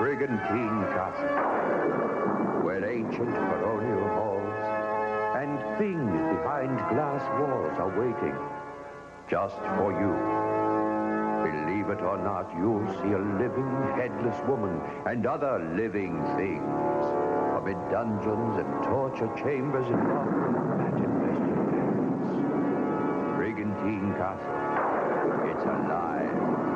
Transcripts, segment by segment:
Brigantine Castle, where ancient baronial halls and things behind glass walls are waiting just for you. Believe it or not, you'll see a living, headless woman and other living things. Amid dungeons and torture chambers and locked and invested lands. Brigantine Castle. It's alive.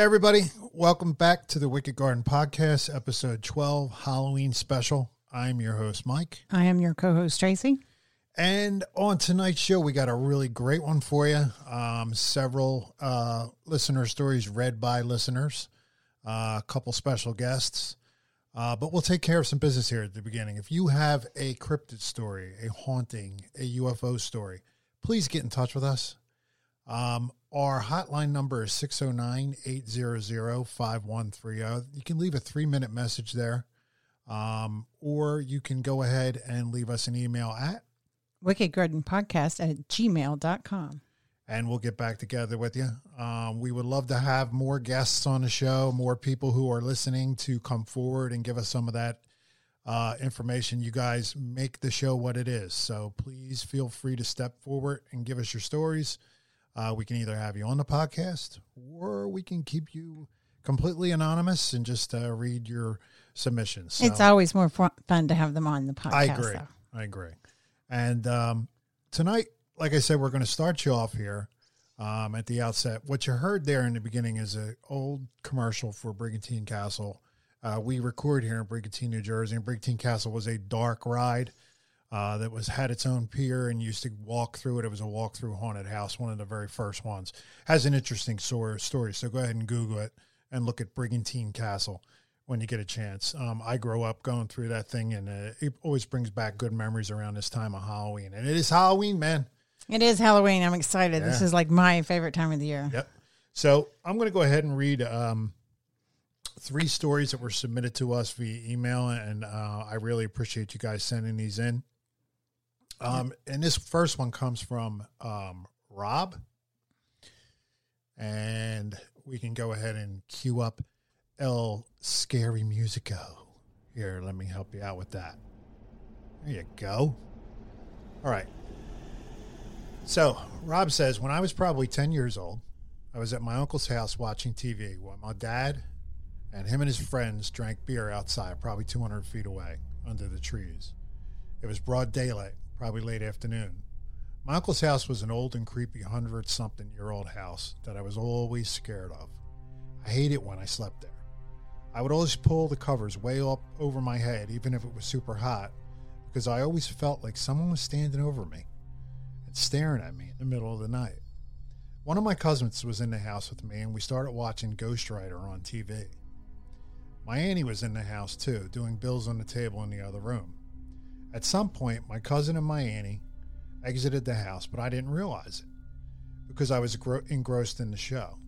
Hey, everybody. Welcome back to the Wicked Garden Podcast, episode 12, Halloween special. I'm your host, Mike. I am your co-host Tracy. And on tonight's show, we got a really great one for you. Um, several uh, listener stories read by listeners, uh, a couple special guests. Uh, but we'll take care of some business here at the beginning. If you have a cryptid story, a haunting, a UFO story, please get in touch with us. Um, our hotline number is 609 800 5130. You can leave a three minute message there, um, or you can go ahead and leave us an email at, Wicked Garden Podcast at gmail.com. and we'll get back together with you. Um, we would love to have more guests on the show, more people who are listening to come forward and give us some of that uh, information. You guys make the show what it is. So please feel free to step forward and give us your stories. Uh, we can either have you on the podcast or we can keep you completely anonymous and just uh, read your submissions. So, It's always more fun to have them on the podcast. I agree. though. I agree. And um, tonight, like I said, we're going to start you off here um, at the outset. What you heard there in the beginning is an old commercial for Brigantine Castle. Uh, we record here in Brigantine, New Jersey, and Brigantine Castle was a dark ride uh, that was had its own pier and used to walk through it. It was a walk through haunted house, one of the very first ones. Has an interesting sor- story. So go ahead and Google it and look at Brigantine Castle when you get a chance. Um, I grow up going through that thing, and uh, it always brings back good memories around this time of Halloween. And it is Halloween, man. It is Halloween. I'm excited. This is like my favorite time of the year. Yep. So I'm going to go ahead and read um, three stories that were submitted to us via email, and uh, I really appreciate you guys sending these in. Um, and this first one comes from um, Rob, and we can go ahead and cue up El Scary Musico. Here, let me help you out with that. There you go. All right. So, Rob says, when I was probably 10 years old, I was at my uncle's house watching TV while my dad and him and his friends drank beer outside, probably 200 feet away under the trees. It was broad daylight, probably late afternoon. My uncle's house was an old and creepy hundred something year old house that I was always scared of. I hated it when I slept there. I would always pull the covers way up over my head, even if it was super hot, because I always felt like someone was standing over me and staring at me in the middle of the night. One of my cousins was in the house with me, and we started watching Ghost Rider on TV. My auntie was in the house too, doing bills on the table in the other room. At some point, my cousin and my auntie exited the house, but I didn't realize it because I was engrossed in the show.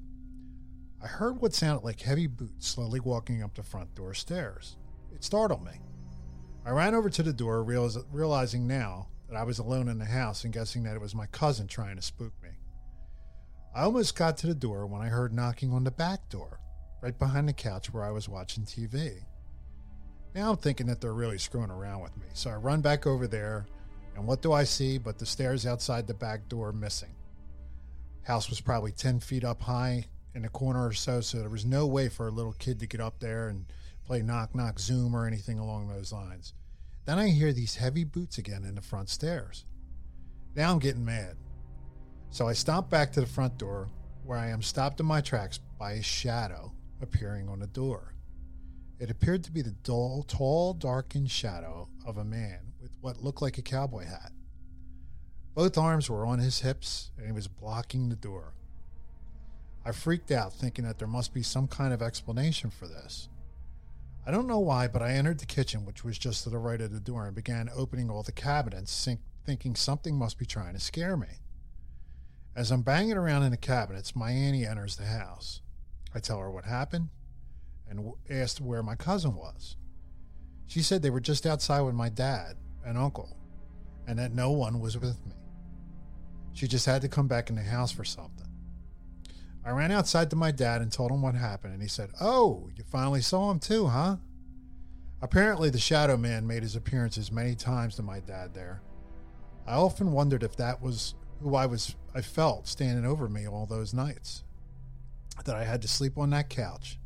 I heard what sounded like heavy boots slowly walking up the front door stairs. It startled me. I ran over to the door, realizing now that I was alone in the house and guessing that it was my cousin trying to spook me. I almost got to the door when I heard knocking on the back door, right behind the couch where I was watching TV. Now I'm thinking that they're really screwing around with me, so I run back over there, and what do I see but the stairs outside the back door missing? House was probably 10 feet up high in a corner or so, so there was no way for a little kid to get up there and play knock knock zoom or anything along those lines. Then I hear these heavy boots again in the front stairs. Now I'm getting mad. So I stomp back to the front door, where I am stopped in my tracks by a shadow appearing on the door. It appeared to be the dull, tall, darkened shadow of a man with what looked like a cowboy hat. Both arms were on his hips, and he was blocking the door. I freaked out, thinking that there must be some kind of explanation for this. I don't know why, but I entered the kitchen, which was just to the right of the door, and began opening all the cabinets, thinking something must be trying to scare me. As I'm banging around in the cabinets, my auntie enters the house. I tell her what happened and asked where my cousin was. She said they were just outside with my dad and uncle, and that no one was with me. She just had to come back in the house for something. I ran outside to my dad and told him what happened, and he said, Oh, you finally saw him too, huh? Apparently, the Shadow Man made his appearances many times to my dad there. I often wondered if that was who I was I felt standing over me all those nights. That I had to sleep on that couch.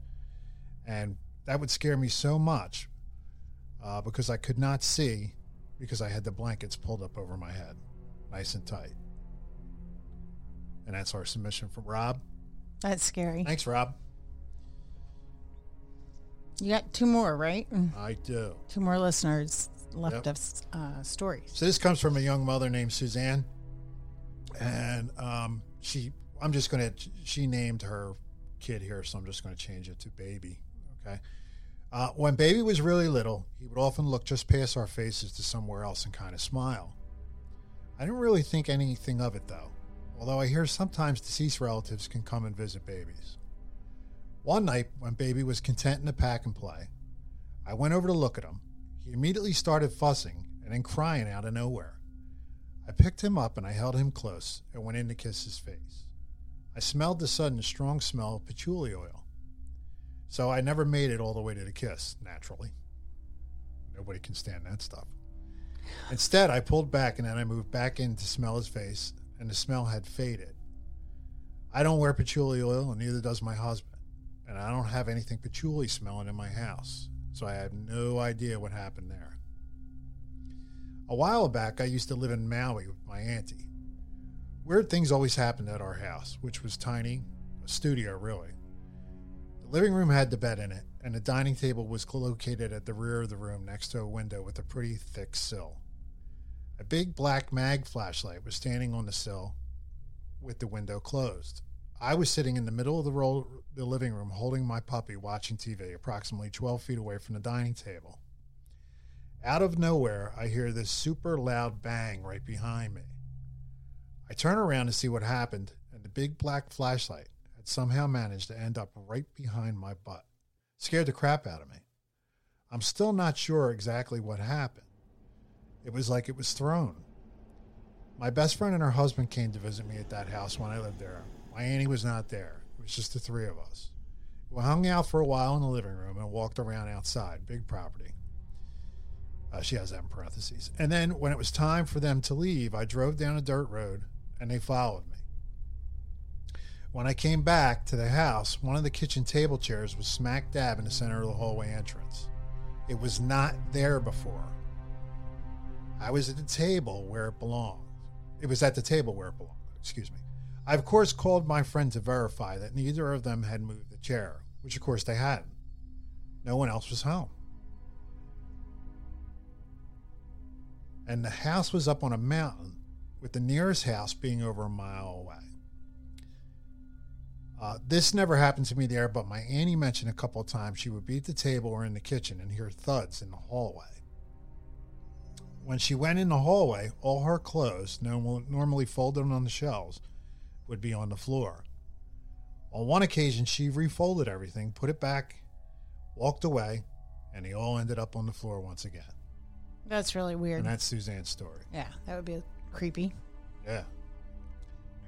And that would scare me so much uh, because I could not see because I had the blankets pulled up over my head, nice and tight. And that's our submission from Rob. That's scary. Thanks, Rob. You got two more, right? I do. Two more listeners left Yep. us uh, stories. So this comes from a young mother named Suzanne, and um, she. I'm just gonna. She named her kid here, so I'm just gonna change it to baby. Okay. Uh, when baby was really little, he would often look just past our faces to somewhere else and kind of smile. I didn't really think anything of it though, although I hear sometimes deceased relatives can come and visit babies. One night, when baby was content in the pack and play, I went over to look at him. He immediately started fussing and then crying out of nowhere. I picked him up and I held him close and went in to kiss his face. I smelled the sudden strong smell of patchouli oil. So I never made it all the way to the kiss, naturally. Nobody can stand that stuff. Instead, I pulled back and then I moved back in to smell his face, and the smell had faded. I don't wear patchouli oil, and neither does my husband. And I don't have anything patchouli smelling in my house, so I have no idea what happened there. A while back, I used to live in Maui with my auntie. Weird things always happened at our house, which was tiny, a studio really. The living room had the bed in it, and the dining table was located at the rear of the room next to a window with a pretty thick sill. A big black mag flashlight was standing on the sill with the window closed. I was sitting in the middle of the, roll, the living room holding my puppy watching TV approximately 12 feet away from the dining table. Out of nowhere, I hear this super loud bang right behind me. I turn around to see what happened, and the big black flashlight somehow managed to end up right behind my butt. Scared the crap out of me. I'm still not sure exactly what happened. It was like it was thrown. My best friend and her husband came to visit me at that house when I lived there. My auntie was not there. It was just the three of us. We hung out for a while in the living room and walked around outside. Big property. Uh, she has that in parentheses. And then when it was time for them to leave, I drove down a dirt road and they followed me. When I came back to the house, one of the kitchen table chairs was smack dab in the center of the hallway entrance. It was not there before. I was at the table where it belonged. It was at the table where it belonged. Excuse me. I, of course, called my friend to verify that neither of them had moved the chair, which, of course, they hadn't. No one else was home. And the house was up on a mountain, with the nearest house being over a mile away. Uh, this never happened to me there, but my auntie mentioned a couple of times she would be at the table or in the kitchen and hear thuds in the hallway. When she went in the hallway, all her clothes, normally folded on the shelves, would be on the floor. On one occasion, she refolded everything, put it back, walked away, and they all ended up on the floor once again. That's really weird. And that's Suzanne's story. yeah, that would be creepy. Yeah.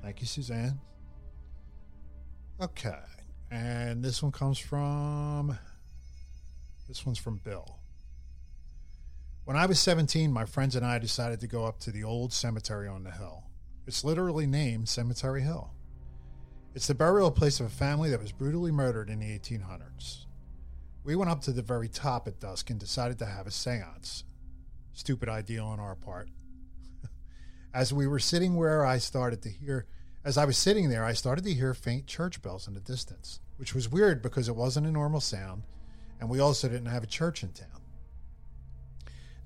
Thank you, Suzanne. Okay. And this one comes from. This one's from Bill. When I was 17, my friends and I decided to go up to the old cemetery on the hill. It's literally named Cemetery Hill. It's the burial place of a family that was brutally murdered in the 1800s. We went up to the very top at dusk and decided to have a seance. stupid idea on our part. As we were sitting where I started to hear, as I was sitting there, I started to hear faint church bells in the distance, which was weird because it wasn't a normal sound, and we also didn't have a church in town.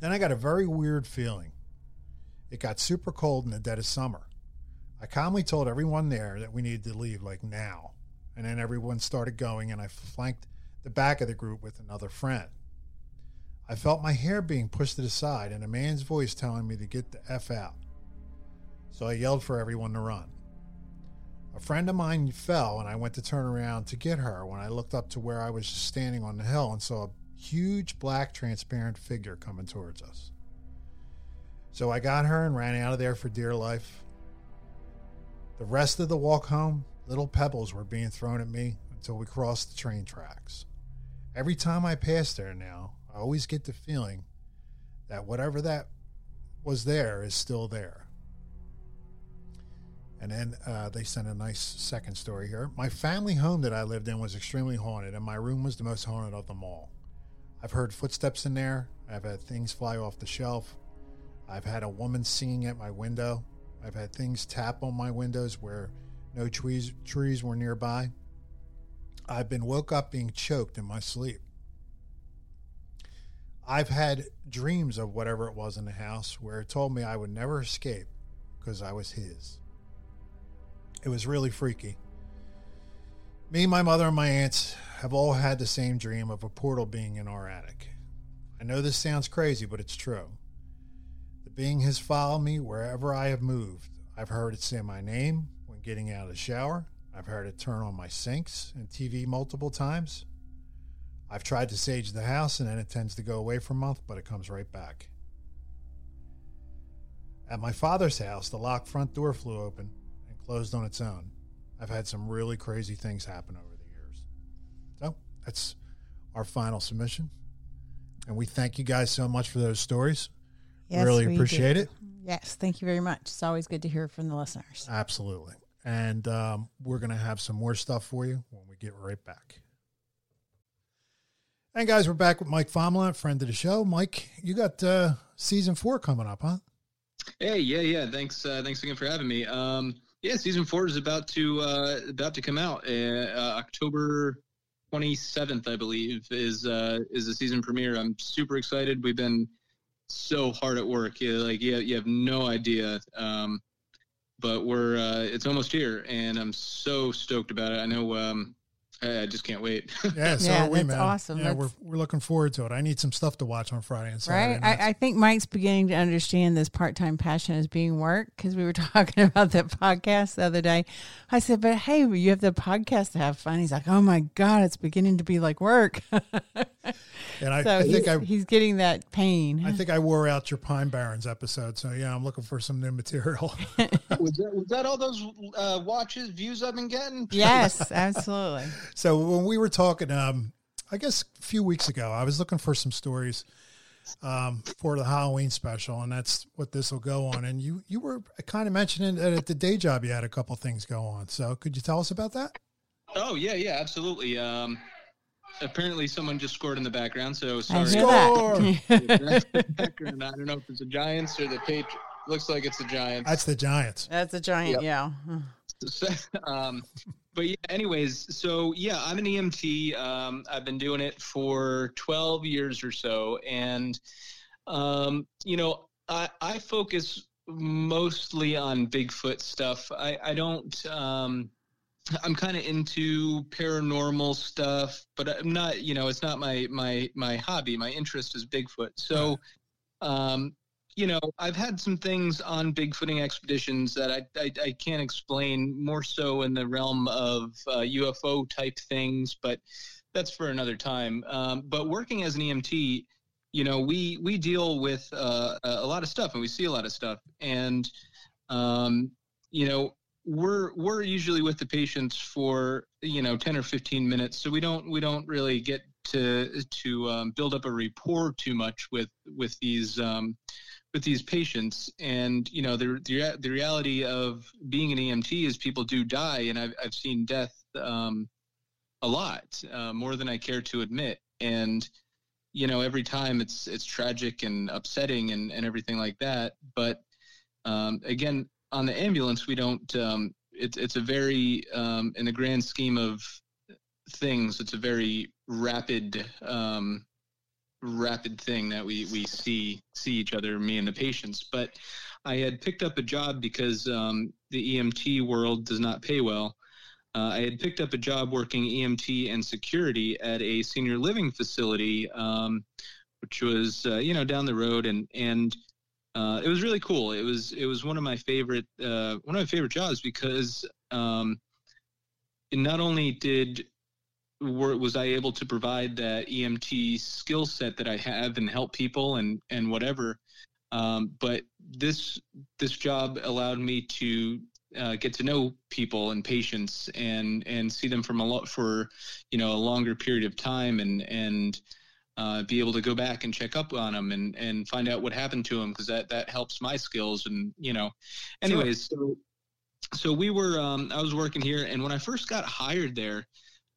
Then I got a very weird feeling. It got super cold in the dead of summer. I calmly told everyone there that we needed to leave, like now. And then everyone started going, and I flanked the back of the group with another friend. I felt my hair being pushed to the side and a man's voice telling me to get the F out. So I yelled for everyone to run. A friend of mine fell, and I went to turn around to get her when I looked up to where I was just standing on the hill and saw a huge black transparent figure coming towards us. So I got her and ran out of there for dear life. The rest of the walk home, little pebbles were being thrown at me until we crossed the train tracks. Every time I pass there now, I always get the feeling that whatever that was there is still there. And then uh, they sent a nice second story here. My family home that I lived in was extremely haunted, and my room was the most haunted of them all. I've heard footsteps in there. I've had things fly off the shelf. I've had a woman singing at my window. I've had things tap on my windows where no trees trees were nearby. I've been woke up being choked in my sleep. I've had dreams of whatever it was in the house where it told me I would never escape because I was his. It was really freaky. Me, my mother, and my aunts have all had the same dream of a portal being in our attic. I know this sounds crazy, but it's true. The being has followed me wherever I have moved. I've heard it say my name when getting out of the shower. I've heard it turn on my sinks and TV multiple times. I've tried to sage the house and then it tends to go away for a month, but it comes right back. At my father's house, the locked front door flew open closed on its own. I've had some really crazy things happen over the years. So that's our final submission. And we thank you guys so much for those stories. Yes, really appreciate do. it. Yes, thank you very much. It's always good to hear from the listeners. Absolutely. And um, we're going to have some more stuff for you when we get right back. And guys, we're back with Mike Famla, friend of the show. Mike, you got uh, season four coming up, huh? Hey, yeah, yeah. Thanks, uh, thanks again for having me. Um, yeah, season four is about to uh, about to come out. Uh, October twenty seventh, I believe, is uh, is the season premiere. I'm super excited. We've been so hard at work. Like yeah, you have no idea. Um, but we're uh, it's almost here, and I'm so stoked about it. I know. Um, I I just can't wait. Yeah, so Yeah, are we, that's man. awesome. Yeah, we're, we're looking forward to it. I need some stuff to watch on Friday and Saturday. Right. nights. I, I think Mike's beginning to understand this part time passion as being work because we were talking about that podcast the other day. I said, but hey, you have the podcast to have fun. He's like, oh my God, it's beginning to be like work. and I, so I he's, think I, he's getting that pain. I think I wore out your Pine Barrens episode. So yeah, I'm looking for some new material. was, that, was that all those uh, watches views I've been getting? yes, absolutely. So when we were talking, um, I guess a few weeks ago, I was looking for some stories um, for the Halloween special, and that's what this will go on. And you you were kind of mentioning that at the day job you had a couple things go on. So could you tell us about that? Oh yeah, yeah, absolutely. Um, apparently, someone just scored in the background. So I sorry. hear Score! that. I don't know if it's the Giants or the Patriots. Looks like it's the Giants. That's the Giants. That's a giant, Yep. yeah. So, um, but yeah, anyways, so yeah, I'm an EMT. Um, I've been doing it for 12 years or so. And, um, you know, I, I focus mostly on Bigfoot stuff. I, I don't, um, I'm kind of into paranormal stuff, but I'm not, you know, it's not my, my, my hobby. My interest is Bigfoot. So, um, you know, I've had some things on bigfooting expeditions that I, I, I can't explain more so in the realm of uh, UFO type things, but that's for another time. Um, but working as an EMT, you know, we we deal with uh, a lot of stuff and we see a lot of stuff, and um, you know, we're we're usually with the patients for you know 10 or 15 minutes, so we don't we don't really get to to um, build up a rapport too much with with these um, with these patients and you know the, the the reality of being an EMT is people do die and I've I've seen death um, a lot uh, more than I care to admit and you know, every time it's it's tragic and upsetting and and everything like that. But um, again, on the ambulance, we don't. Um, it's it's a very um, in the grand scheme of things, it's a very rapid um, rapid thing that we we see see each other, me and the patients. But I had picked up a job because um, the EMT world does not pay well. Uh, I had picked up a job working EMT and security at a senior living facility, um, which was uh, you know down the road, and and uh, it was really cool. It was it was one of my favorite uh, one of my favorite jobs because um, not only did were, was I able to provide that EMT skill set that I have and help people and and whatever, um, but this this job allowed me to uh, get to know people and patients and and see them from a lot for you know a longer period of time and and uh, be able to go back and check up on them and and find out what happened to them because that that helps my skills and you know anyways sure. so so we were um, I was working here and when I first got hired there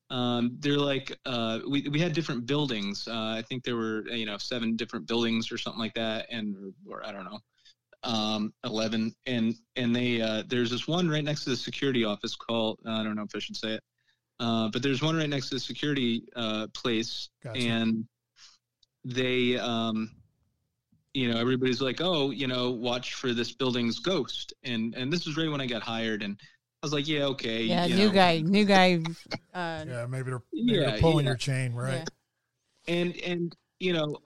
um, they're like uh, we we had different buildings. Uh, I think there were you know seven different buildings or something like that and or, or I don't know um, 11 and and they uh, there's this one right next to the security office called I don't know if I should say it uh, but there's one right next to the security uh, place. Gotcha. and they um, you know everybody's like oh you know watch for this building's ghost. And and this was right when I got hired and was like yeah okay yeah new know. guy new guy uh, yeah maybe they're, maybe yeah, they're pulling yeah. your chain right yeah. and and you know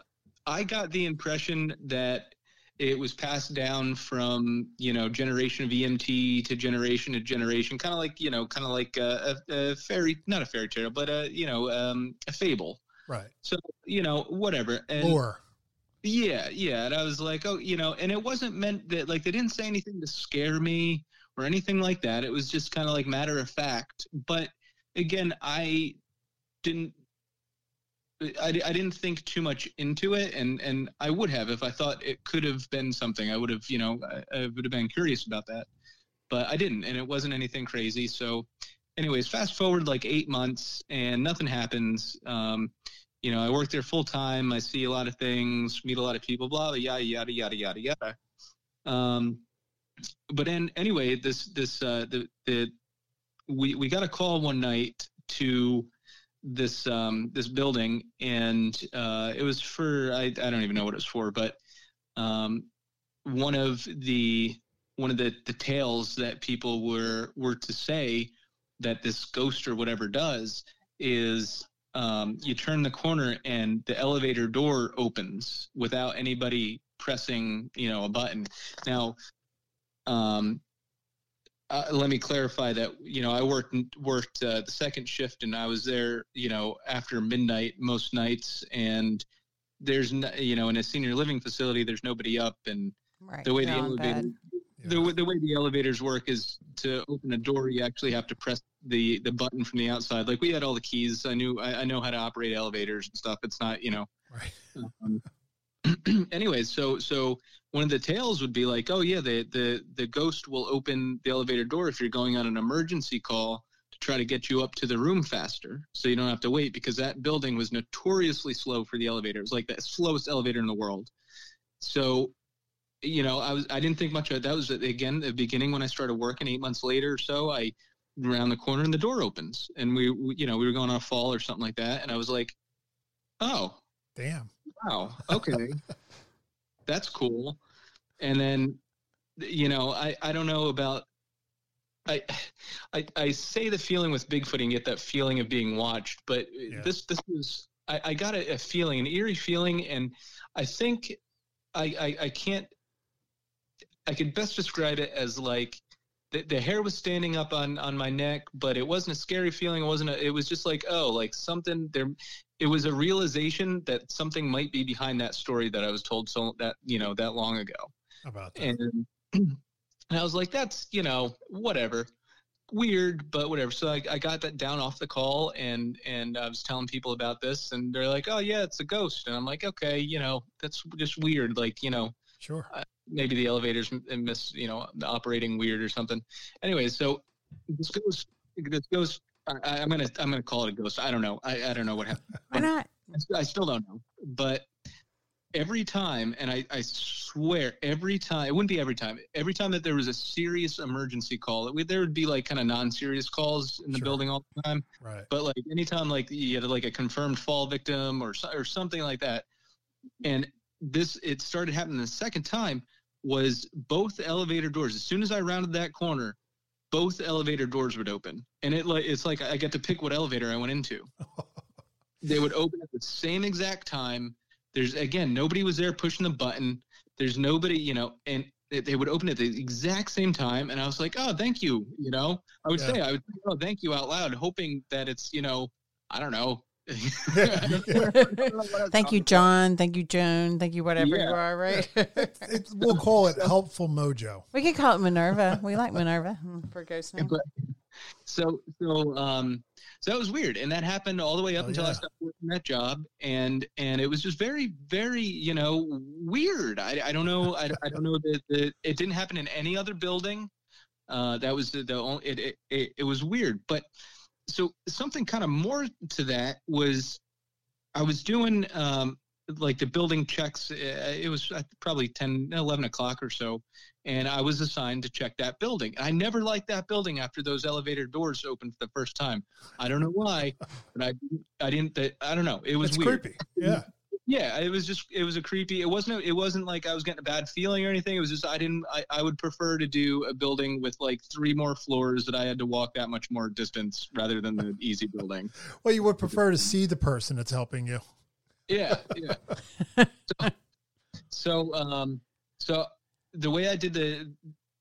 I got the impression that it was passed down from you know generation of EMT to generation to generation, kind of like you know, kind of like a, a, a, fairy, not a fairy tale, but a you know, um, a fable. Right. So you know, whatever. And, Lore. Yeah, yeah, and I was like, oh, you know, and it wasn't meant that like they didn't say anything to scare me or anything like that. It was just kind of like matter of fact. But again, I didn't I, I didn't think too much into it, and and I would have if I thought it could have been something. I would have, you know, I, I would have been curious about that, but I didn't, and it wasn't anything crazy. So, anyways, fast forward like eight months, and nothing happens. Um, you know, I work there full time. I see a lot of things, meet a lot of people, blah, blah, yada, yada, yada, yada, yada. Um, but then anyway, this this uh, the the we we got a call one night to this um, this building, and uh, it was for I, I don't even know what it was for, but um, one of the one of the, the tales that people were were to say that this ghost or whatever does is um, you turn the corner and the elevator door opens without anybody pressing you know a button. Now, um, uh, let me clarify that you know I worked worked uh, the second shift and I was there you know after midnight most nights and there's no, you know in a senior living facility there's nobody up and right, the way the elevator the, the way the elevators work is to open a door you actually have to press the the button from the outside. Like we had all the keys. I knew I, I know how to operate elevators and stuff. It's not you know. Right. um, anyways, so so one of the tales would be like, oh yeah, the the the ghost will open the elevator door if you're going on an emergency call to try to get you up to the room faster, so you don't have to wait because that building was notoriously slow for the elevator. It was like the slowest elevator in the world. So, you know, I was I didn't think much of it. That was again the beginning when I started working. Eight months later or so, I around the corner and the door opens, and we, we you know we were going on a fall or something like that, and I was like, oh, damn wow, okay, that's cool. And then, you know, I, I don't know about, I, I, I say the feeling with Bigfoot and get that feeling of being watched, but yeah. this, this was, I, I got a, a, feeling, an eerie feeling. And I think I, I, I can't, I could best describe it as like, the, the hair was standing up on on my neck but it wasn't a scary feeling it wasn't a, it was just like oh like something there it was a realization that something might be behind that story that I was told so that you know that long ago. About that. And, and I was like, that's you know whatever, weird, but whatever. So I, I got that down off the call, and and I was telling people about this, and they're like, oh yeah, it's a ghost, and I'm like, okay, you know, that's just weird, like you know, sure. Uh, maybe the elevators miss, you know, operating weird or something. Anyway, so this ghost, this ghost I, am gonna I'm gonna call it a ghost. I don't know. I, I don't know what happened. Why not? I still don't know. But every time, and I, I swear, every time, it wouldn't be every time, every time that there was a serious emergency call, it would, there would be like kind of non serious calls in the Sure. building all the time. Right. But like anytime, like you had like a confirmed fall victim or, or something like that. And this, it started happening the second time was both elevator doors. As soon as I rounded that corner, both elevator doors would open. And it like, it's like I get to pick what elevator I went into they would open at the same exact time. There's again nobody was there pushing the button. There's nobody, you know, and they- they would open at the exact same time. And I was like, oh, thank you. You know, I would Yeah. say I would, say, oh, thank you out loud, hoping that it's, you know, I don't know. Thank you, John. Thank you, Joan. Thank you, whatever Yeah. you are, right? It's, we'll call it helpful mojo. we could call it Minerva. We like Minerva mm, for ghost name. But so so um so that was weird and that happened all the way up Oh, until i yeah. stopped working that job and and it was just very very you know weird i, I don't know I, I don't know that the, it didn't happen in any other building uh that was the, the only it, it, it it was weird but so something kind of more to that was i was doing um like the building checks uh, it was uh, probably 10 11 o'clock or so and I was assigned to check that building. I never liked that building after those elevator doors opened for the first time. I don't know why, but I I didn't. I don't know. It was It's weird. creepy. Yeah. Yeah, it was just it was a creepy. It wasn't it wasn't like I was getting a bad feeling or anything. It was just I didn't. I, I would prefer to do a building with like three more floors that I had to walk that much more distance rather than the easy building. Well, you would prefer to see the person that's helping you. Yeah, yeah. so, so, um, so the way I did the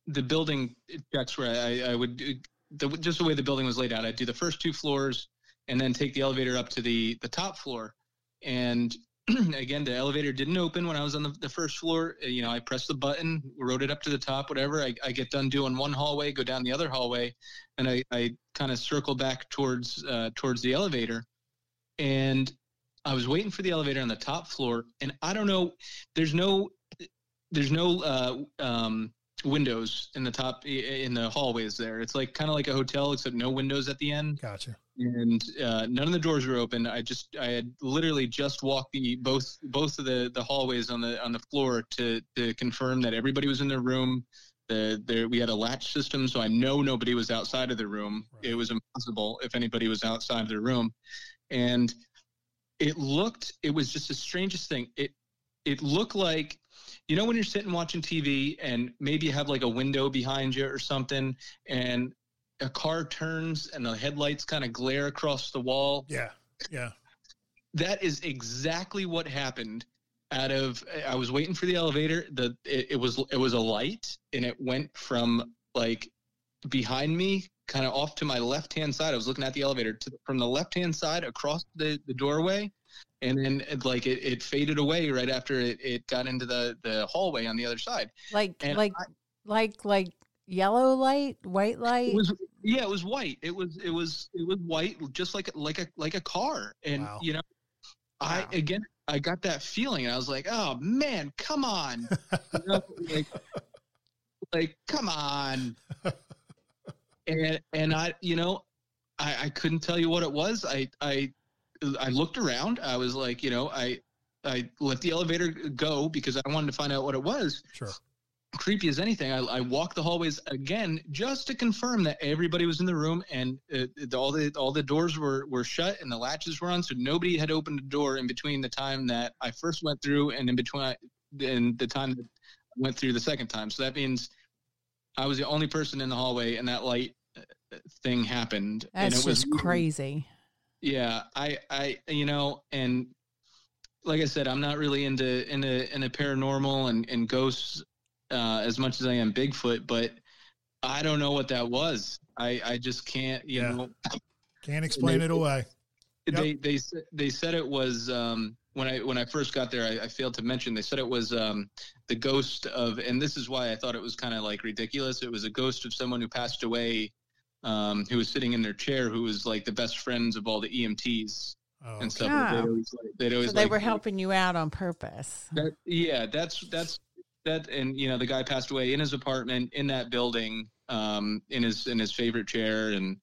the building checks, where I, I would do, the, just the way the building was laid out, I'd do the first two floors and then take the elevator up to the the top floor. And again, the elevator didn't open when I was on the, the first floor. Uh, You know, I pressed the button, rode it up to the top, whatever. I, I get done doing one hallway, go down the other hallway, and I, I kind of circle back towards uh, towards the elevator. And I was waiting for the elevator on the top floor, and I don't know. There's no, there's no uh, um, windows in the top in the hallways. There, it's like kind of like a hotel, except no windows at the end, Gotcha. and uh, none of the doors were open. I just, I had literally just walked the both both of the the hallways on the on the floor to to confirm that everybody was in their room. The, there we had a latch system, so I know nobody was outside of the room. Right. It was impossible if anybody was outside of the room, and it looked it was just the strangest thing it it looked like you know when you're sitting watching tv and maybe you have like a window behind you or something and a car turns and the headlights kind of glare across the wall Yeah. Yeah. that is exactly what happened out of i was waiting for the elevator the it, it was it was a light and it went from like behind me kind of off to my left hand side i was looking at the elevator to, from the left hand side across the, the doorway and then like it, it faded away right after it, it got into the the hallway on the other side like And like like like yellow light, white light. it was yeah it was white it was it was it was white just like like a like a car and Wow. you know i Wow. again i got that feeling and i was like oh man come on you know, like, like come on and and i you know i i couldn't tell you what it was i i i looked around i was like you know i i let the elevator go because i wanted to find out what it was Sure. creepy as anything. I, I walked the hallways again just to confirm that everybody was in the room and uh, all the all the doors were were shut and the latches were on, so nobody had opened a door in between the time that I first went through and in between and the time that I went through the second time. So that means I was the only person in the hallway, and that light uh, thing happened. and That's it was crazy. Yeah, I, I, you know, and like I said, I'm not really into into into paranormal and and ghosts uh, as much as I am Bigfoot, but I don't know what that was. I I just can't, you Yeah. know. Can't explain it away. They they they said it was um, when I when I first got there. I, I failed to mention they said it was um, the ghost of, and this is why I thought it was kind of like ridiculous. It was a ghost of someone who passed away, um, who was sitting in their chair, who was like the best friends of all the EMTs Oh, and stuff. Yeah. They'd always, like, they'd always So they like, were helping you out on purpose. That, yeah, that's that's that, and you know the guy passed away in his apartment in that building, um, in his in his favorite chair, and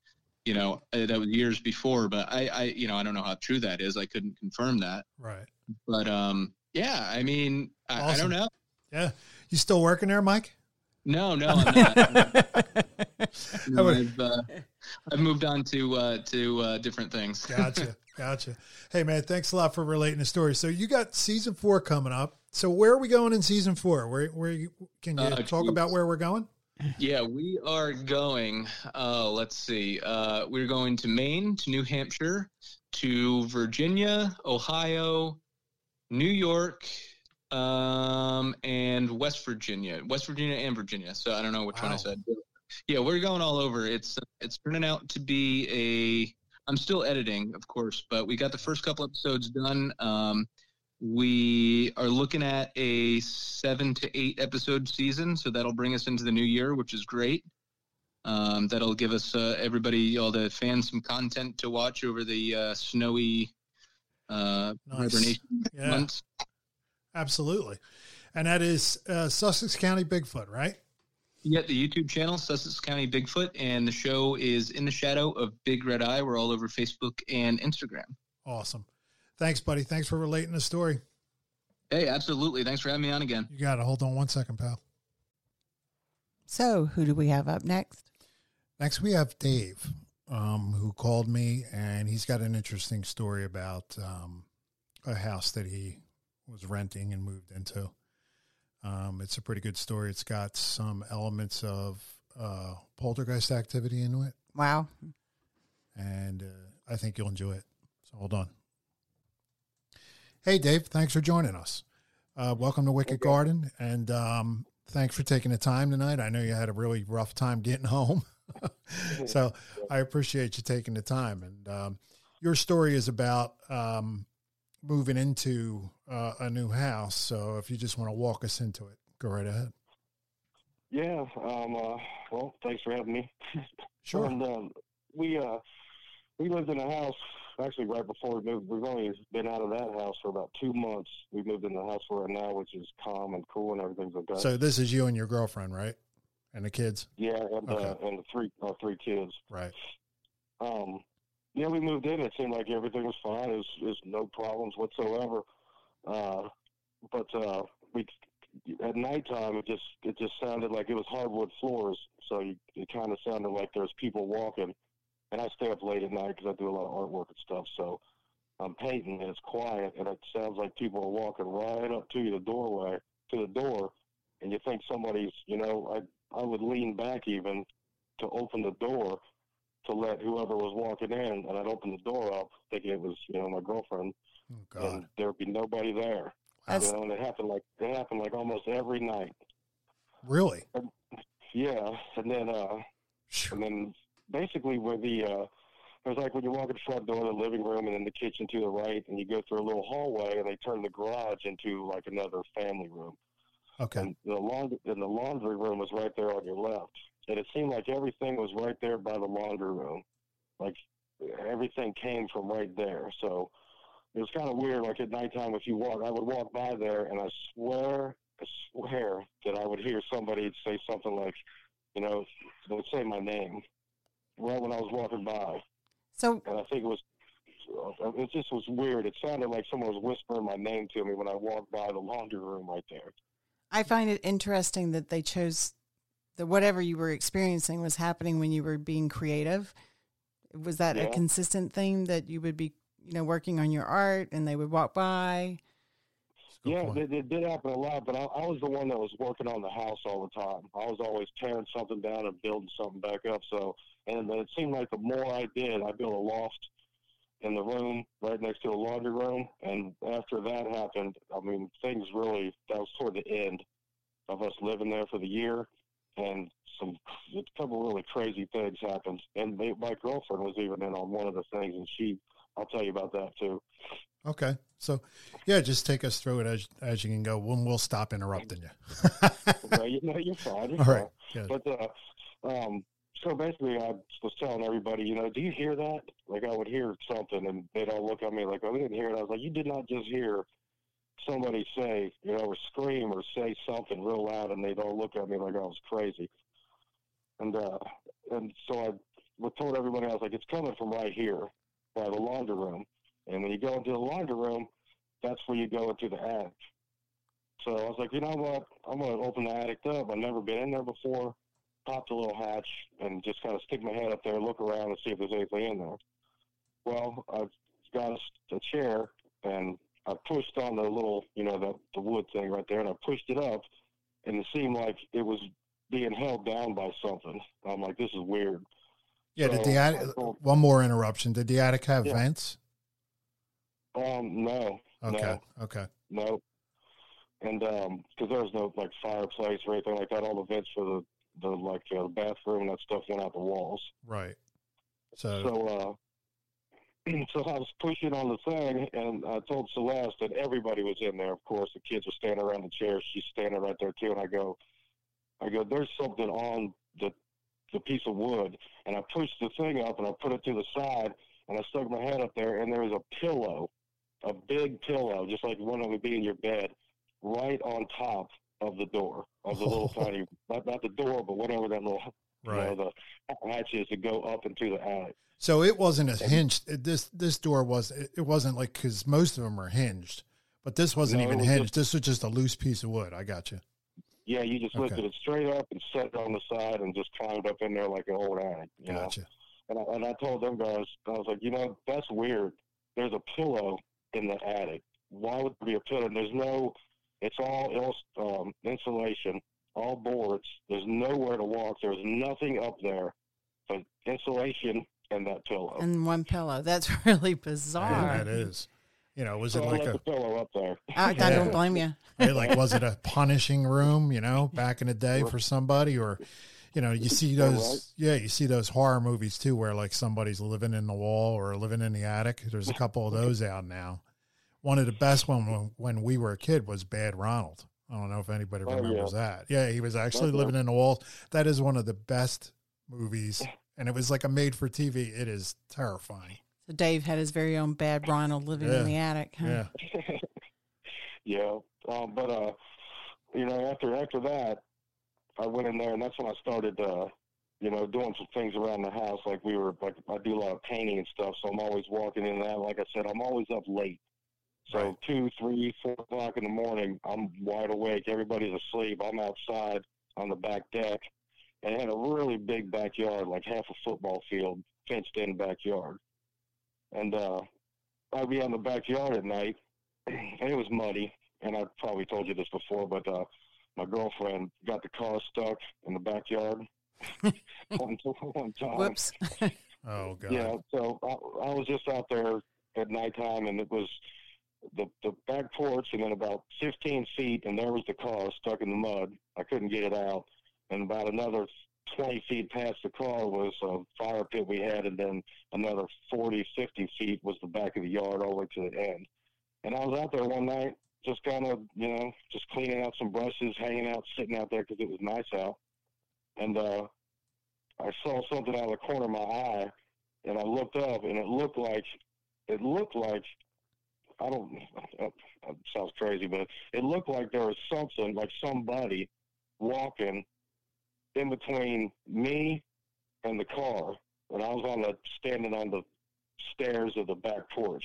you know, uh, that was years before, but I, I, you know, I don't know how true that is. I couldn't confirm that. Right. But um, yeah, I mean, I, I don't know. Yeah. You still working there, Mike? No, no, I'm not. no I've, uh, I've moved on to uh, to uh, different things. gotcha, gotcha. Hey, man, thanks a lot for relating the story. So you got season four coming up. So where are we going in season four? Where where you, can you uh, talk about where we're going? Yeah, we are going. Uh, let's see. Uh, we're going to Maine, to New Hampshire, to Virginia, Ohio, New York, um, and West Virginia. West Virginia and Virginia. So I don't know which wow. one I said. Yeah, we're going all over. It's it's turning out to be a. I'm still editing, of course, but we got the first couple episodes done. Um, we are looking at a seven to eight episode season, so that'll bring us into the new year, which is great. Um, that'll give us uh, everybody, all the fans, some content to watch over the uh, snowy uh, nice. yeah. months. Absolutely, and that is uh, Sussex County Bigfoot, right? Yeah, the YouTube channel Sussex County Bigfoot, and the show is in the shadow of Big Red Eye. We're all over Facebook and Instagram. Awesome. Thanks, buddy. Thanks for relating the story. Hey, absolutely. Thanks for having me on again. You got to Hold on one second, pal. So, who do we have up next? Next, we have Dave, um, who called me, and he's got an interesting story about um, a house that he was renting and moved into. Um, it's a pretty good story. It's got some elements of uh, poltergeist activity into it. Wow. And uh, I think you'll enjoy it. So, hold on. Hey, Dave, thanks for joining us. Uh, welcome to Wicked okay. Garden, and um, thanks for taking the time tonight. I know you had a really rough time getting home, so I appreciate you taking the time. And um, your story is about um, moving into uh, a new house. So if you just want to walk us into it, go right ahead. Yeah. Um, uh, well, thanks for having me. Sure. and um, we uh, we lived in a house actually right before we moved. We've only been out of that house for about two months. We moved in the house we're in now, which is calm and cool and everything's okay. So this is you and your girlfriend, right? And the kids. Yeah, and, uh, okay. uh, and the three our three kids. Right. Um, yeah, we moved in. It seemed like everything was fine. There's there's no problems whatsoever. Uh, but uh, we at nighttime it just it just sounded like it was hardwood floors. So you, it kind of sounded like there's people walking and I stay up late at night because I do a lot of artwork and stuff. So I'm painting and it's quiet and it sounds like people are walking right up to you, the doorway, to the door, and you think somebody's, you know, I I would lean back even to open the door to let whoever was walking in, and I'd open the door up thinking it was, you know, my girlfriend, oh, and there'd be nobody there. That's... You know, and it happened like it happened like almost every night. Really? And, yeah, and then uh, and then basically where the uh, it was like when you walk in the front door, the living room, and then the kitchen to the right, and you go through a little hallway, and they turn the garage into like another family room. Okay. And the laundry and the laundry room was right there on your left, and it seemed like everything was right there by the laundry room, like everything came from right there. So it was kind of weird. Like at nighttime, if you walk, I would walk by there, and I swear, I swear that I would hear somebody say something like, you know, they would say my name right when I was walking by. So, and I think it was, it just was weird. It sounded like someone was whispering my name to me when I walked by the laundry room right there. I find it interesting that they chose that whatever you were experiencing was happening when you were being creative. Was that yeah. a consistent theme that you would be, you know, working on your art and they would walk by? Yeah, it, it, did happen a lot, but I, I, was the one that was working on the house all the time. I was always tearing something down and building something back up. So and it seemed like the more I did, I built a loft in the room right next to the laundry room. And after that happened, I mean, things really, that was toward the end of us living there for the year. And some, a couple really crazy things happened. And they, my girlfriend was even in on one of the things, and she, I'll tell you about that too. Okay. So, yeah, just take us through it as as you can go. When we'll stop interrupting you. well, you know, you're fine. You're All right. Fine. But uh, um, so basically, I was telling everybody, you know, do you hear that? Like I would hear something, and they'd all look at me like, "Oh, we didn't hear it." I was like, "You did not just hear somebody say, you know, or scream or say something real loud," and they'd all look at me like I was crazy. And uh, and so I told everybody else like it's coming from right here by the laundry room, and when you go into the laundry room, that's where you go into the attic. So I was like, you know what? I'm gonna open the attic up. I've never been in there before. Pop the little hatch and just kind of stick my head up there, look around, and see if there's anything in there. Well, I've got a, a chair and I pushed on the little, you know, the the wood thing right there, and I pushed it up, and it seemed like it was being held down by something. I'm like, this is weird. Yeah, did the attic? One more interruption. Did the attic have Yeah. vents? Um, no, Okay, okay, no, and um, because there was no like fireplace or anything like that. All the vents for the the like uh, bathroom and that stuff went out the walls. right. So, So, uh, so I was pushing on the thing, and I told Celeste that everybody was in there. Of course, the kids were standing around the chairs. She's standing right there too. And I go, I go, there's something on the the piece of wood, and I pushed the thing up and I put it to the side, and I stuck my head up there, and there was a pillow, a big pillow, just like one that would be in your bed, right on top of the door of the little tiny, not, not the door, but whatever that little right. you know, the hatches to go up into the attic. So it wasn't a hinged. This this door was. It wasn't like because most of them are hinged, but this wasn't No, even was hinged. this was just a loose piece of wood. I got you. Yeah, you just Okay. lifted it straight up and set it on the side and just climbed up in there like an old attic. You know? Gotcha. And I, and I told them guys, I was like, you know, that's weird. There's a pillow in the attic. Why would there be a pillow? And there's no. It's all um, insulation, all boards. There's nowhere to walk. There's nothing up there but insulation and that pillow. and one pillow. That's really Yeah, bizarre. that is. You know, was so it I like a the pillow up there. I, I don't blame you. Hey, like was it a punishing room you know back in the day for somebody or you know you see those yeah you see those horror movies too where like somebody's living in the wall or living in the attic there's a couple of those out now one of the best one when, when we were a kid was bad ronald i don't know if anybody Oh, yeah. remembers that yeah he was actually Okay. living in the walls that is one of the best movies and it was like a made for tv it is terrifying So Dave had his very own bad Ronald living Yeah. in the attic. Huh? yeah yeah, um, but uh, you know, after after that, I went in there, and that's when I started, uh, you know, doing some things around the house. Like we were, like I do a lot of painting and stuff, so I'm always walking in and out. Like I said, I'm always up late. So Right. two, three, four o'clock in the morning, I'm wide awake. Everybody's asleep. I'm outside on the back deck, and it had a really big backyard, like half a football field, fenced in backyard. And uh, I'd be on the backyard at night, and it was muddy. And I probably told you this before, but uh, my girlfriend got the car stuck in the backyard one, one time. Whoops. oh god Yeah, so I, I was just out there at nighttime, and it was the the back porch, and then about 15 feet, and there was the car stuck in the mud. I couldn't get it out, and about another 20 feet past the car was a fire pit we had, and then another 40, 50 feet was the back of the yard all the way to the end. And I was out there one night, just kind of, you know, just cleaning out some brushes, hanging out, sitting out there because it was nice out, and uh, I saw something out of the corner of my eye, and I looked up, and it looked like it looked like I don't. It sounds crazy, but it looked like there was something like somebody walking in between me and the car, and I was on the standing on the stairs of the back porch,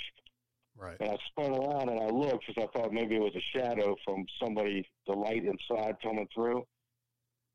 right and I spun around and I looked because I thought maybe it was a shadow from somebody, the light inside coming through,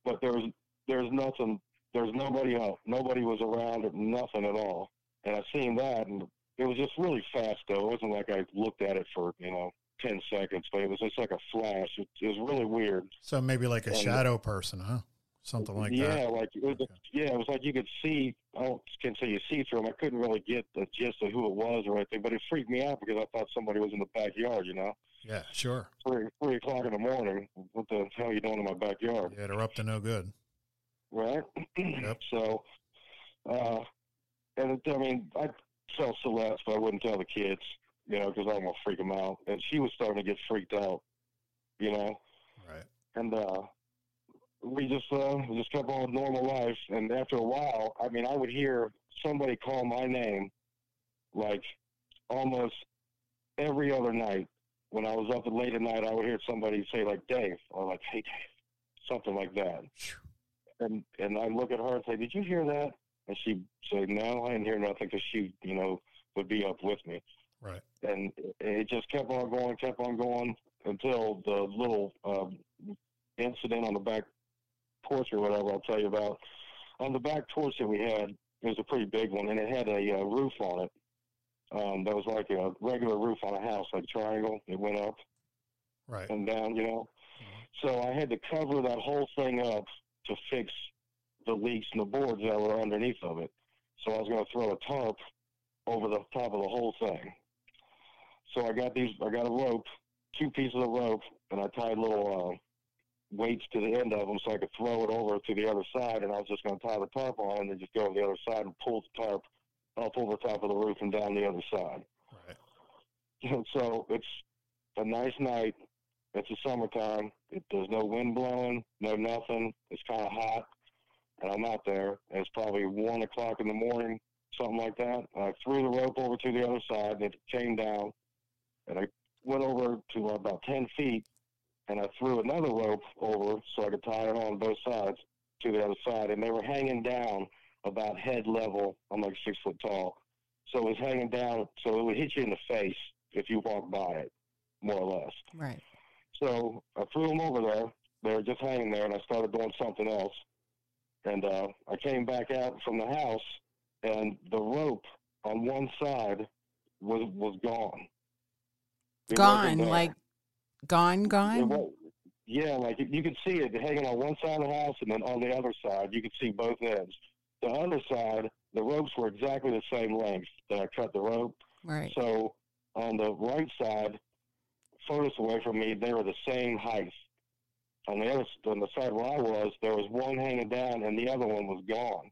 but there was there's nothing. There's nobody out. Nobody was around. Nothing at all. And I seen that, and it was just really fast though. It wasn't like I looked at it for you know ten seconds, but it was just like a flash. It, it was really weird. so maybe like a And- shadow person huh something like yeah, that Yeah, like it was, yeah, it was like you could see. I don't can say you see through them. I couldn't really get the gist of who it was or anything, but it freaked me out because I thought somebody was in the backyard. You know, yeah sure three three o'clock in the morning. What the hell are you doing in my backyard? yeah they're up to no good right? Yep. So, uh, and I mean, I tell Celeste, but I wouldn't tell the kids, you know, because I don't want to freak them out. And she was starting to get freaked out, you know. right And uh, we just uh, we just kept on with normal life. And after a while, I mean, I would hear somebody call my name, like almost every other night. When I was up late at night, I would hear somebody say like Dave or like Hey Dave, something like that and and I look at her and say, "Did you hear that?" And she said, no, I didn't hear nothing because she, you know, would be up with me. Right. And it just kept on going, kept on going until the little um, incident on the back porch or whatever I'll tell you about. On the back porch that we had, it was a pretty big one, and it had a uh, roof on it. Um, that was like a regular roof on a house, like triangle. It went up Right. and down, you know. So I had to cover that whole thing up to fix the leaks and the boards that were underneath of it. So I was going to throw a tarp over the top of the whole thing. So I got these. I got a rope, two pieces of rope, and I tied little uh, weights to the end of them so I could throw it over to the other side. And I was just going to tie the tarp on and then just go to the other side and pull the tarp up over the top of the roof and down the other side. Right. so it's a nice night. It's the summertime. It, there's no wind blowing, no nothing. It's kind of hot, and I'm out there. And it's probably one o'clock in the morning, something like that. I threw the rope over to the other side, and it came down, and I went over to about ten feet, and I threw another rope over so I could tie it on both sides to the other side, and they were hanging down about head level. I'm like six foot tall, so it was hanging down, so it would hit you in the face if you walked by it, more or less. Right. So I threw them over there. They were just hanging there, and I started doing something else. And uh, I came back out from the house, and the rope on one side was was gone. It Gone, like gone, gone. wa- yeah, like you could see it hanging on one side of the house, and then on the other side, you could see both ends. The other side, the ropes were exactly the same length that I cut the rope. Right. So on the right side, furthest away from me, they were the same height. On the other, on the side where I was, there was one hanging down, and the other one was gone.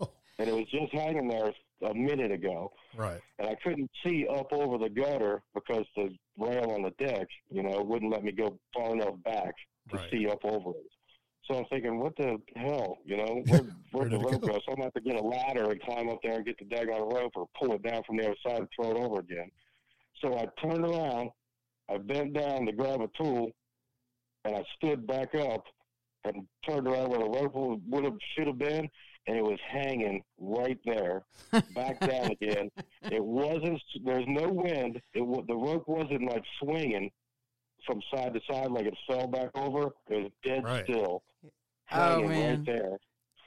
and it was just hanging there a minute ago, Right. and I couldn't see up over the gutter because the rail on the deck, you know, wouldn't let me go far enough back to Right. see up over it. So I'm thinking, what the hell, you know, where, Where where'd the rope go? go? So I'm going to have to get a ladder and climb up there and get the daggone rope or pull it down from the other side and throw it over again. So I turned around, I bent down to grab a tool, and I stood back up and turned around where the rope would would have should have been, and it was hanging right there, back down again. It wasn't. There's no wind. It the rope wasn't like swinging from side to side like it fell back over. It was dead Right. still, Oh, man. right there.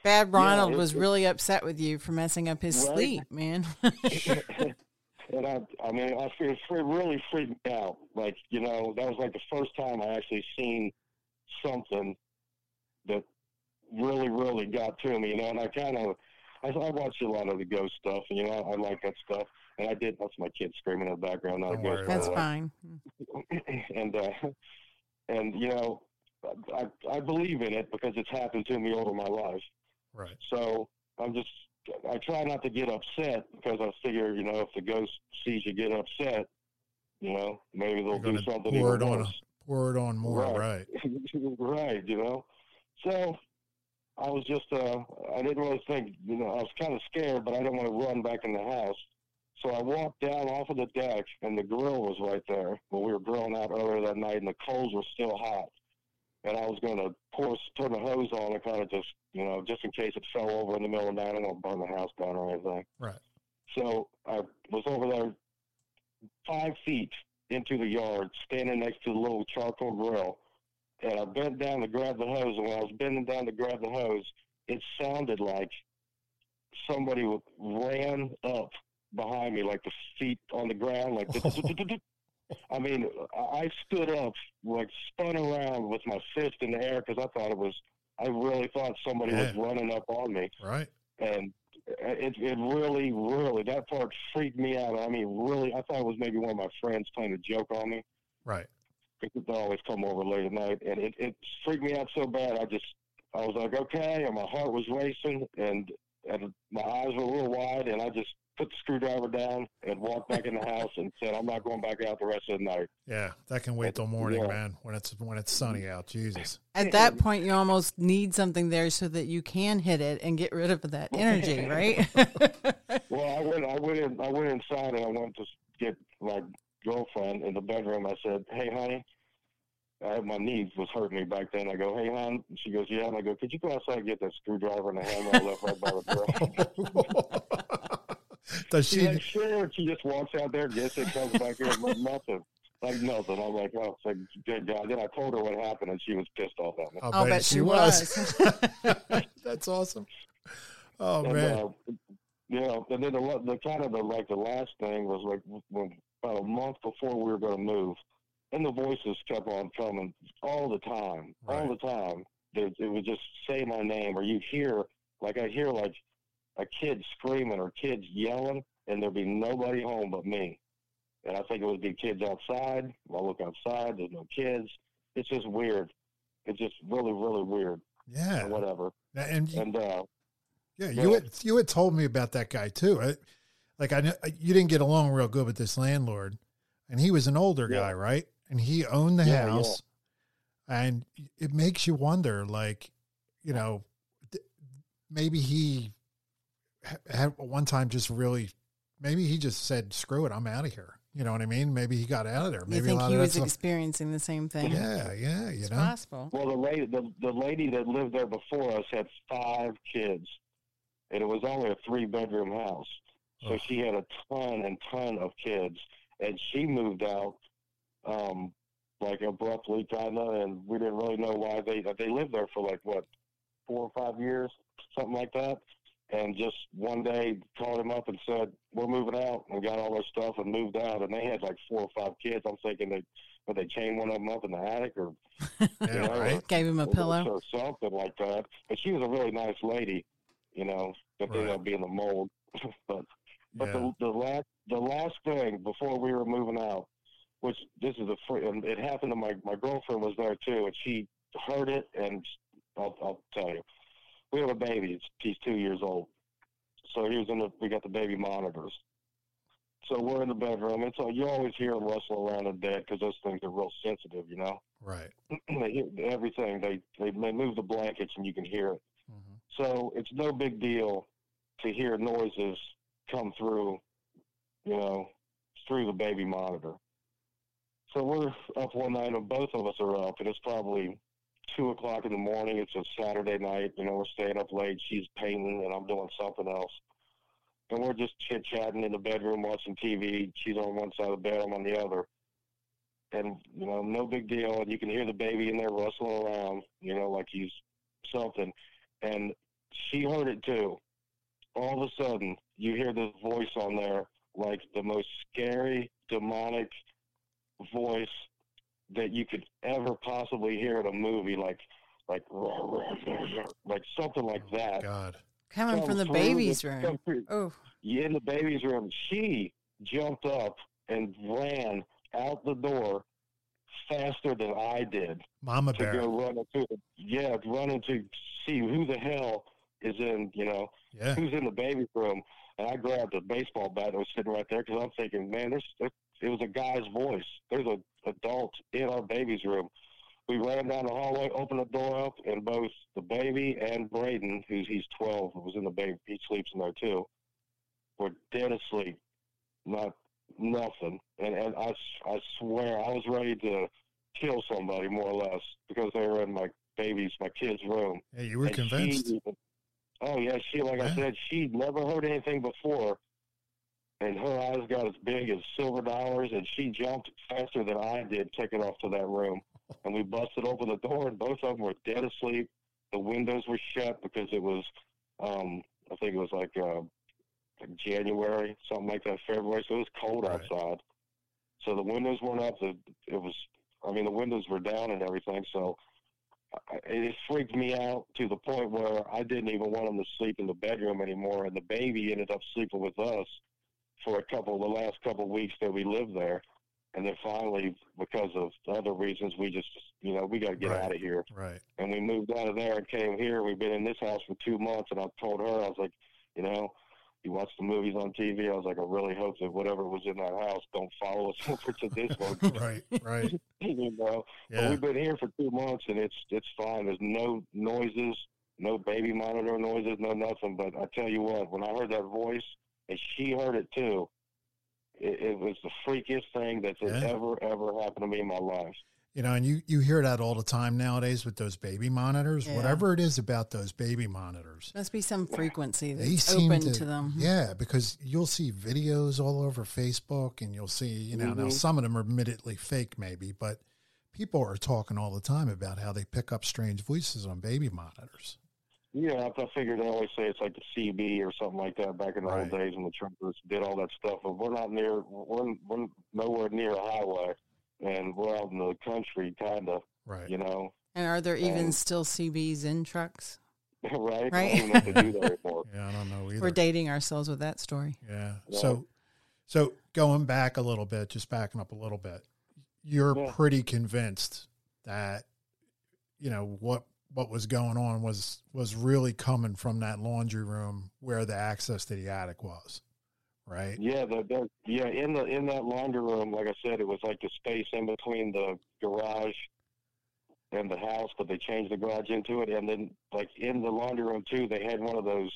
Bad Ronald it- was really upset with you for messing up his Right. sleep, man. and I, I mean, I feel it really freaked me out. Like, you know, that was like the first time I actually seen something that really, really got to me. You know, and I kind of, I, I watched a lot of the ghost stuff, and you know, I, like that stuff. And I did. That's my kid screaming in the background. Not Don't a ghost. That's fine. and uh, and you know, I I believe in it because it's happened to me all over my life. Right. So I'm just I try not to get upset because I figure you know if the ghost sees you get upset, you know maybe they'll do something pour it on. Pour it on more. Right. Right. right. You know. So I was just uh I didn't really think you know I was kind of scared, but I didn't want to run back in the house. So I walked down off of the deck, and the grill was right there. Well, we were grilling out earlier that night, and the coals were still hot. And I was going to pour, turn the hose on and kind of just, you know, just in case it fell over in the middle of the night. I don't burn the house down or anything. Right. So I was over there five feet into the yard, standing next to the little charcoal grill. And I bent down to grab the hose. And when I was bending down to grab the hose, it sounded like somebody ran up behind me, like the feet on the ground, like. I mean, I stood up, like spun around with my fist in the air because I thought it was. I really thought somebody was running up on me Right. and it it really really that part freaked me out. I mean, really, I thought it was maybe one of my friends playing a joke on me. Right. Because they always come over late at night, and it it freaked me out so bad. I just I was like, okay, and my heart was racing, and and my eyes were a little wide, and I just put the screwdriver down and walked back in the house and said, I'm not going back out the rest of the night. Yeah. That can wait till morning, Yeah. man. When it's when it's sunny out. Jesus. At that point, you almost need something there so that you can hit it and get rid of that energy, right? Well, I went, I went in, I went inside and I went to get my girlfriend in the bedroom. I said, "Hey, honey, I had my knee was hurting me back then. I go, hey, hon. And she goes, yeah. And I go, could you go outside and get that screwdriver and the hammer I left right by the door? Does She's she? like, sure. She just walks out there, gets it, comes back here, like nothing. Like nothing. I'm like, oh, it's like, good God. Then I told her what happened, and she was pissed off at me. I'll bet she was. That's awesome. Oh and, man. Uh, you know, and then the, the kind of the like the last thing was like when about a month before we were going to move, and the voices kept on coming all the time, all the time. It, it would just say my name, or you hear like I hear like a kid screaming or kids yelling, and there'd be nobody home but me. And I think it would be kids outside. I look outside, there's no kids. It's just weird. It's just really, really weird. yeah. Or whatever. And And uh, yeah, yeah. you had you had told me about that guy too. I, like I know you didn't get along real good with this landlord, and he was an older Yeah. guy, right? And he owned the Yeah, yeah. house, and it makes you wonder, like, you know, th- maybe he ha- had one time just really, maybe he just said, "Screw it, I'm out of here." You know what I mean? Maybe he got out of there. you Maybe a think lot he of was stuff- experiencing the same thing? Yeah, yeah, you it's know. possible. Well, the lady, the, the lady that lived there before us had five kids, and it was only a three bedroom house. So Ugh. she had a ton and ton of kids, and she moved out, um, like abruptly, kind of, and we didn't really know why they they lived there for like what four or five years, something like that. And just one day called him up and said, "We're moving out," and got all their stuff and moved out. And they had like four or five kids. I'm thinking they, would they chained one of them up in the attic or Yeah, you know, right. Gave him a or- pillow. or something like that. But she was a really nice lady, you know, that ended Right. up being the mold. but but Yeah. the the last the last thing before we were moving out, which this is a fr- and it happened to my my girlfriend was there too, and she heard it, and I'll I'll tell you, we have a baby. It's, he's two years old, so he was in the we got the baby monitors. So we're in the bedroom. It's all, you always hear them rustle around in bed because those things are real sensitive, you know. Right. they hear everything. They, they they move the blankets and you can hear it. Mhm. So it's no big deal to hear noises come through, you know, through the baby monitor. So we're up one night, and both of us are up, and it's probably two o'clock in the morning. It's a Saturday night. You know, we're staying up late. She's painting, and I'm doing something else. And we're just chit chatting in the bedroom, watching TV. She's on one side of the bed, I'm on the other and you know, no big deal. And you can hear the baby in there rustling around, you know, like he's something. And she heard it too. All of a sudden, you hear this voice on there, like the most scary, demonic voice that you could ever possibly hear in a movie, like, like, like something like oh that. God. Coming Come from the baby's room. Oh, yeah, in the baby's room. She jumped up and ran out the door faster than I did Mama to bear. go run into yeah, running to see who the hell is in you know Yeah. who's in the baby's room. And I grabbed a baseball bat that was sitting right there because I'm thinking, man, there's there, it was a guy's voice. There's a adult in our baby's room. We ran down the hallway, opened the door up, and both the baby and Braden, who's he's 12, was in the baby, he sleeps in there too, were dead asleep. Not nothing. And and I, I swear I was ready to kill somebody more or less because they were in my baby's, my kid's room. Yeah, you were And convinced. even- oh yeah, she like Yeah. I said, she'd never heard anything before, and her eyes got as big as silver dollars, and she jumped faster than I did, taking off to that room, and we busted open the door, and both of them were dead asleep. The windows were shut because it was, um, I think it was like, uh, January, something like that, February, so it was cold Right. outside. So the windows weren't up. The, it was, I mean, the windows were down and everything. So I- it freaked me out to the point where I didn't even want him to sleep in the bedroom anymore. And the baby ended up sleeping with us for a couple, the last couple of weeks that we lived there. And then finally, because of other reasons, we just, you know, we got to get Right. out of here. Right. And we moved out of there and came here. We've been in this house for two months. And I told her, I was like, you know, you watch the movies on TV. I was like, I really hope that whatever was in that house don't follow us over to this one. Right. Right. you know, but Yeah. we've been here for two months and it's it's fine. There's no noises, no baby monitor noises, no nothing. But I tell you what, when I heard that voice and she heard it too, it, it was the freakiest thing that's Yeah. ever ever happened to me in my life. You know, and you you hear that all the time nowadays with those baby monitors. Yeah. Whatever it is about those baby monitors, Must be some frequency they that's seem open to, to, them. Yeah, because you'll see videos all over Facebook, and you'll see, you know, now Mhm. some of them are admittedly fake, maybe, but people are talking all the time about how they pick up strange voices on baby monitors. Yeah, I figured they always say it's like the CB or something like that back in the Right. old days when the truckers did all that stuff. But we're not near, we're, we're nowhere near a highway, and we're out in the country, kind of, Right. you know, And are there even still CBs in trucks? right? I Right. don't know if they do that anymore. Yeah, I don't know either. We're dating ourselves with that story. Yeah. Yeah. So, so going back a little bit, just backing up a little bit, you're Yeah. pretty convinced that, you know, what what was going on was was really coming from that laundry room where the access to the attic was, right? Yeah, the, the yeah in the in that laundry room, like I said, it was like the space in between the garage and the house, but they changed the garage into it, and then like in the laundry room too, they had one of those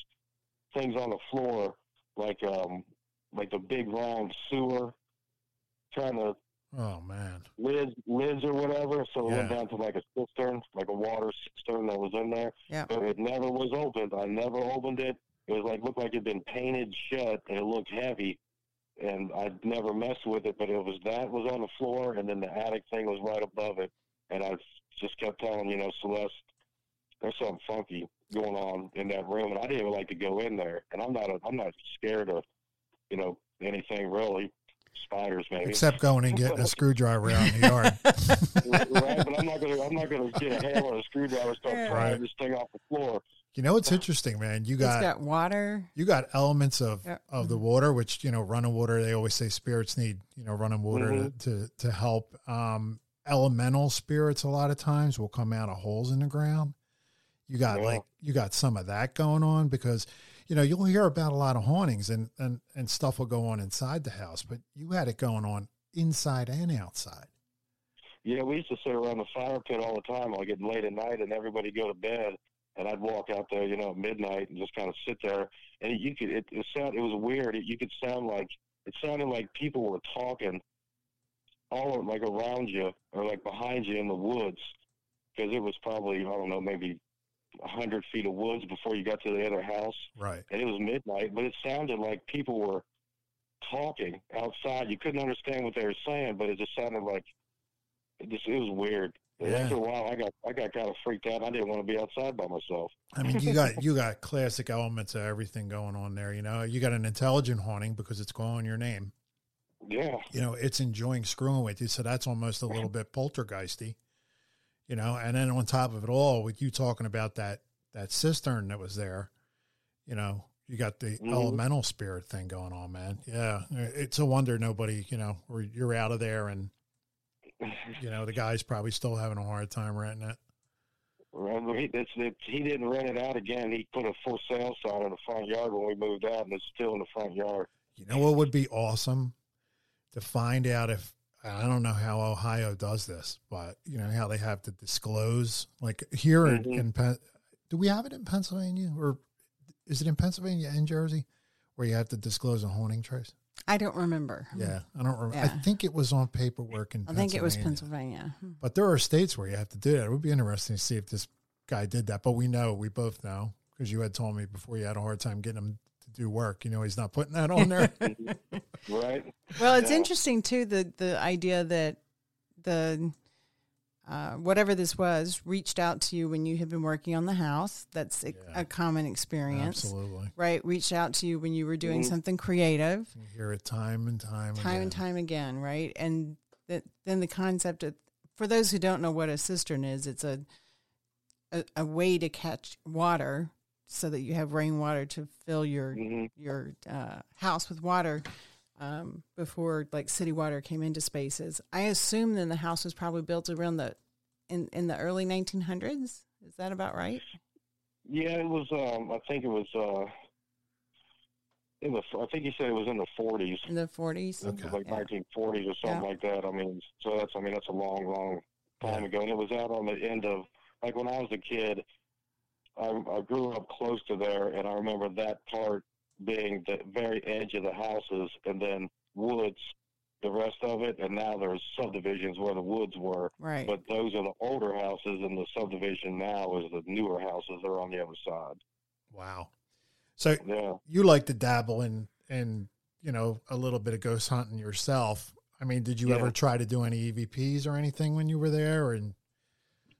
things on the floor, like um like the big round sewer, trying to Oh man. lids lids or whatever. So it went down to like a cistern, like a water cistern that was in there. Yeah. But it never was opened. I never opened it. It was like looked like it'd been painted shut and it looked heavy. And I'd never messed with it, but it was that was on the floor and then the attic thing was right above it. And I just kept telling, you know, Celeste, there's something funky going on in that room and I didn't even like to go in there. And I'm not a, I'm not scared of, you know, anything really. Spiders maybe. Except going and getting a screwdriver out in the yard. right, but I'm not gonna I'm not gonna get a hammer and a screwdriver and start Yeah. prying Right. this thing off the floor. You know what's interesting, man? You got got water. you got elements of Yeah. of the water which you know running water they always say spirits need you know running water Mhm. to, to to help um elemental spirits a lot of times will come out of holes in the ground you got Yeah. like you got some of that going on because you know you'll hear about a lot of hauntings and and and stuff will go on inside the house but you had it going on inside and outside Yeah, we used to sit around the fire pit all the time, like getting late at night, and everybody go to bed, and I'd walk out there, you know, at midnight and just kind of sit there, and you could it, it sound it was weird. It, you could sound like it sounded like people were talking all like around you or like behind you in the woods, because it was probably I don't know maybe hundred feet of woods before you got to the other house. right and it was midnight, but it sounded like people were talking outside. You couldn't understand what they were saying, but it just sounded like it just it was weird. Yeah. After a while, I got I got kind of freaked out. I didn't want to be outside by myself. i mean you got you got classic elements of everything going on there you know you got an intelligent haunting because it's calling your name Yeah, you know, it's enjoying screwing with you. So that's almost a little bit poltergeisty, you know. And then on top of it all, with you talking about that that cistern that was there, you know, you got the Mhm. elemental spirit thing going on, man. Yeah, it's a wonder nobody, you know, or you're out of there and you know the guy's probably still having a hard time renting it. Remember, he, it's, it, he didn't rent it out again. He put a for sale sign in the front yard when we moved out, and it's still in the front yard. You know what would be awesome to find out if I don't know how Ohio does this, but you know how they have to disclose. Like here in, Mhm. in Pen- do we have it in Pennsylvania or is it in Pennsylvania and Jersey where you have to disclose a haunting trace? I don't remember. Yeah, I don't remember. I think it was on paperwork in. I think it was Pennsylvania. Pennsylvania. But there are states where you have to do that. It would be interesting to see if this guy did that. But we know, we both know, because you had told me before you had a hard time getting him to do work. You know, he's not putting that on there. Right? Well, it's Yeah. interesting too the the idea that the uh, whatever this was reached out to you when you had been working on the house. That's a, Yeah. a common experience, Absolutely. right? Reached out to you when you were doing Mhm. something creative, You hear it time and time, time again. and time again, right? And that then the concept of for those who don't know what a cistern is, it's a a, a way to catch water so that you have rainwater to fill your hmm your uh, house with water um, before like city water came into spaces. I assume then the house was probably built around the in in the early 1900s. Is that about right? Yeah, it was. Um, I think it was. Uh, in the. I think you said it was in the forties. In the 40s. Okay. like Yeah. 1940s or something Yeah. like that. I mean, so that's I mean that's a long, long time Yeah. ago, and it was out on the end of like when I was a kid. I, I grew up close to there, and I remember that part being the very edge of the houses, and then woods the rest of it, and now there's subdivisions where the woods were. Right. But those are the older houses, and the subdivision now is the newer houses. They're on the other side. Wow. So Yeah. you like to dabble in in you know a little bit of ghost hunting yourself. I mean, did you Yeah. ever try to do any EVPs or anything when you were there? Or in,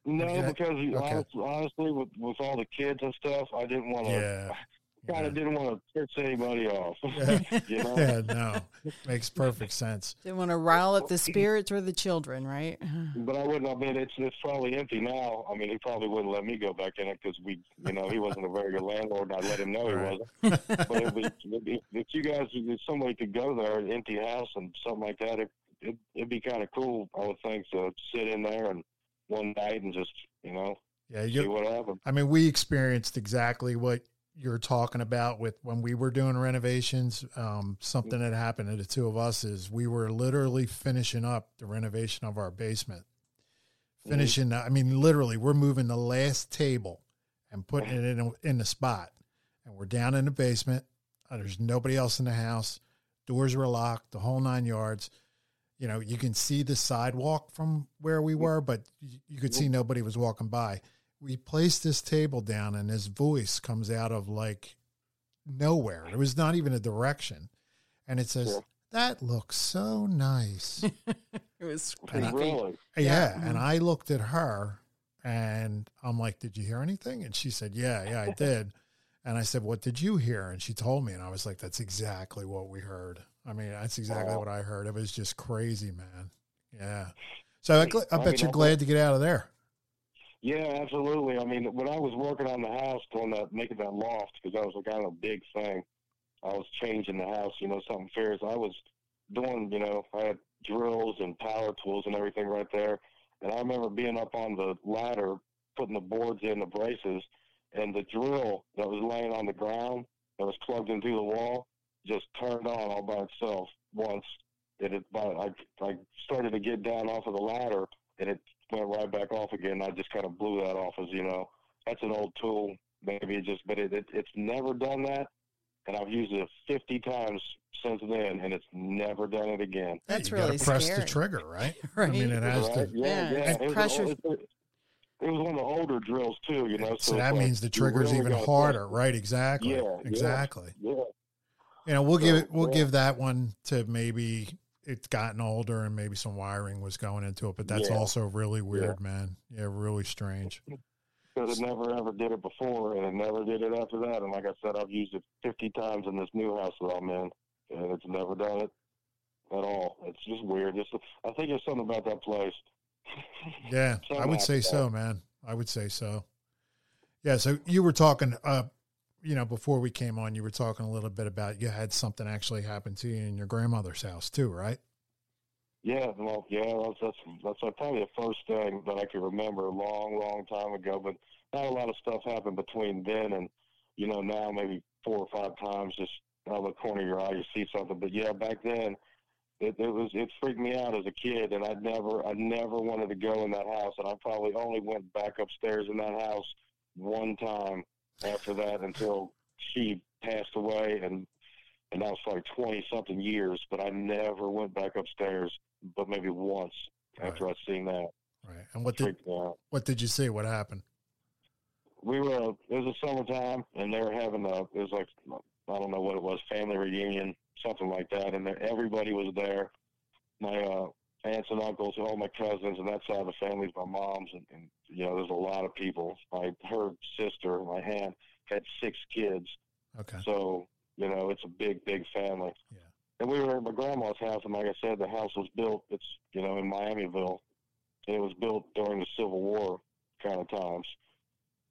No, Yeah, because okay. honestly, honestly, with with all the kids and stuff, I didn't want to. yeah, Kind yeah. of didn't want to piss anybody off. Yeah. you know. yeah, no, makes perfect sense. Didn't want to rile up the spirits or the children, right? But I wouldn't. I mean, it's it's probably empty now. I mean, he probably wouldn't let me go back in it because we, you know, he wasn't a very good landlord. and I let him know he Right. wasn't. But if, we, if, if you guys, if somebody could go there, an empty house and something like that, it, it it'd be kind of cool. I would think to sit in there and one night and just, you know, Yeah, see you. what happened. I mean, we experienced exactly what you're talking about with when we were doing renovations. Um, something that happened to the two of us is we were literally finishing up the renovation of our basement. Finishing, I mean, literally, we're moving the last table and putting it in in the spot, and we're down in the basement. Uh, there's nobody else in the house. Doors were locked, the whole nine yards. You know, you can see the sidewalk from where we were, but you, you could see nobody was walking by we placed this table down and his voice comes out of like nowhere. It was not even a direction. And it says, Yeah. That looks so nice. It was And I- creepy. Really? yeah. And I looked at her and I'm like, Did you hear anything? And she said, Yeah, yeah, I did. And I said, What did you hear? And she told me. And I was like, That's exactly what we heard. I mean, that's exactly Wow. what I heard. It was just crazy, man. Yeah. So I, I I bet mean, you're glad to get out of there. Yeah, absolutely. I mean, when I was working on the house, doing that, making that loft, because that was a kind of a big thing. I was changing the house, you know, something fierce. I was doing, you know, I had drills and power tools and everything right there. And I remember being up on the ladder, putting the boards in the braces, and the drill that was laying on the ground that was plugged into the wall just turned on all by itself once. It had, I, I started to get down off of the ladder, and it went right back off again. I just kind of blew that off as you know, that's an old tool. Maybe it just, but it, it it's never done that, and I've used it 50 times since then, and it's never done it again. That's you really gotta press scary. the trigger, right? right. I mean, it has Right? to. Yeah, Yeah, yeah. It, was an pressure- old- it, it was one of the older drills too, you know. So, it's that like means the you trigger's really even harder, right? Exactly. Yeah, yeah. exactly. Yeah, You know, we'll give it. We'll yeah. give that one to maybe it's gotten older and maybe some wiring was going into it, but that's Yeah. also really weird, man. Yeah, really strange. because it never ever did it before, and it never did it after that. And like I said, I've used it 50 times in this new house that I'm in, and it's never done it at all. It's just weird. Just, I think there's something about that place. Yeah, I would say like so, man. I would say so. Yeah. So you were talking, uh, you know, before we came on, you were talking a little bit about you had something actually happen to you in your grandmother's house too, right? Yeah, well, yeah, that's that's that's probably the first thing that I can remember a long, long time ago. But not a lot of stuff happened between then and you know now maybe four or five times just out of the corner of your eye you see something. But yeah, back then it, it was it freaked me out as a kid, and I'd never I never wanted to go in that house, and I probably only went back upstairs in that house one time after that until she passed away, and and that was like twenty something years. But I never went back upstairs, but maybe once after I'd seen that. Right. And what did Freaked me out. what did you see? What happened? we were it was a summertime and they were having a it was like I don't know what it was family reunion something like that and everybody was there my uh aunts and uncles and all my cousins and that side of the family my mom's and, and you know there's a lot of people my her sister my aunt had six kids Okay. so you know it's a big big family Yeah. and we were at my grandma's house and like I said the house was built it's you know in Miamiville and it was built during the Civil War kind of times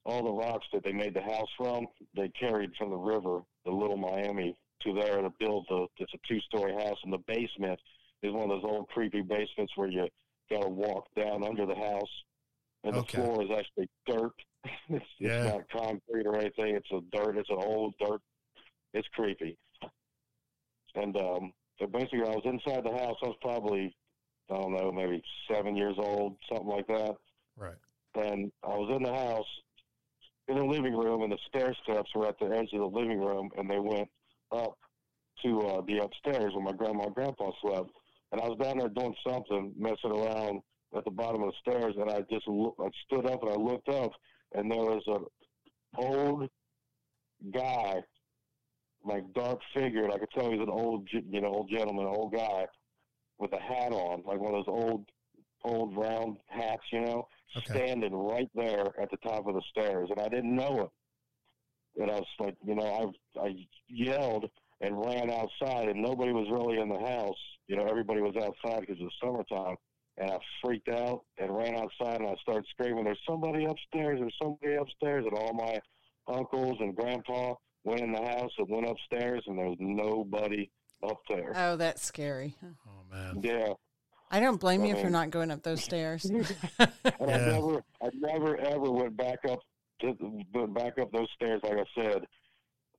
all the rocks that they made the house from, they carried from the river, the Little Miami, to there to build the. It's a two-story house, and the basement is one of those old creepy basements where you got to walk down under the house, and Okay. the floor is actually dirt. it's, Yeah. it's not concrete or anything. It's a dirt. It's an old dirt. It's creepy. And um, so basically, I was inside the house. I was probably, I don't know, maybe seven years old, something like that Right. and I was in the house in the living room, and the stair steps were at the edge of the living room, and they went up to uh, the upstairs where my grandma and grandpa slept. And I was down there doing something, messing around at the bottom of the stairs, and I just look, I stood up and I looked up, and there was a old guy, like dark figure, and I could tell he was an old, you know, old gentleman, old guy, with a hat on, like one of those old, old round hats, you know, Okay. standing right there at the top of the stairs, and I didn't know him. And I was like, you know, I I yelled and ran outside, and nobody was really in the house. You know, everybody was outside because it was summertime. And I freaked out and ran outside, and I started screaming, "There's somebody upstairs! There's somebody upstairs!" And all my uncles and grandpa went in the house and went upstairs, and there was nobody up there. Oh, that's scary. Oh man. Yeah, I don't blame you for mean- not going up those stairs. and Yeah. I never, I never ever went back up, to, went back up those stairs. Like I said,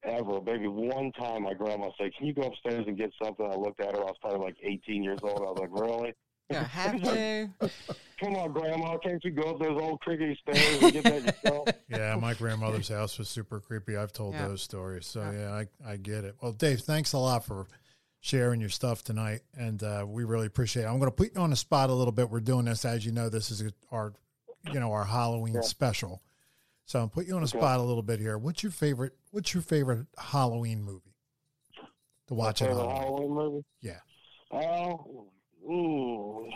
ever. Maybe one time, my grandma said, "Can you go upstairs and get something?" I looked at her. I was probably like 18 years old. I was like, "Really? You have to. Come on, grandma, can't you go up those old crickety stairs and get that yourself?" Yeah, my grandmother's house was super creepy. I've told Yeah. those stories. So yeah, I, I get it. Well, Dave, thanks a lot for sharing your stuff tonight. And uh, we really appreciate it. I'm going to put you on the spot a little bit. We're doing this, as you know, this is our, you know, our Halloween Yeah. special. So I'll put you on the Okay. spot a little bit here. What's your favorite, what's your favorite Halloween movie to watch at Favorite Halloween? Halloween movie? Yeah. Oh, ooh,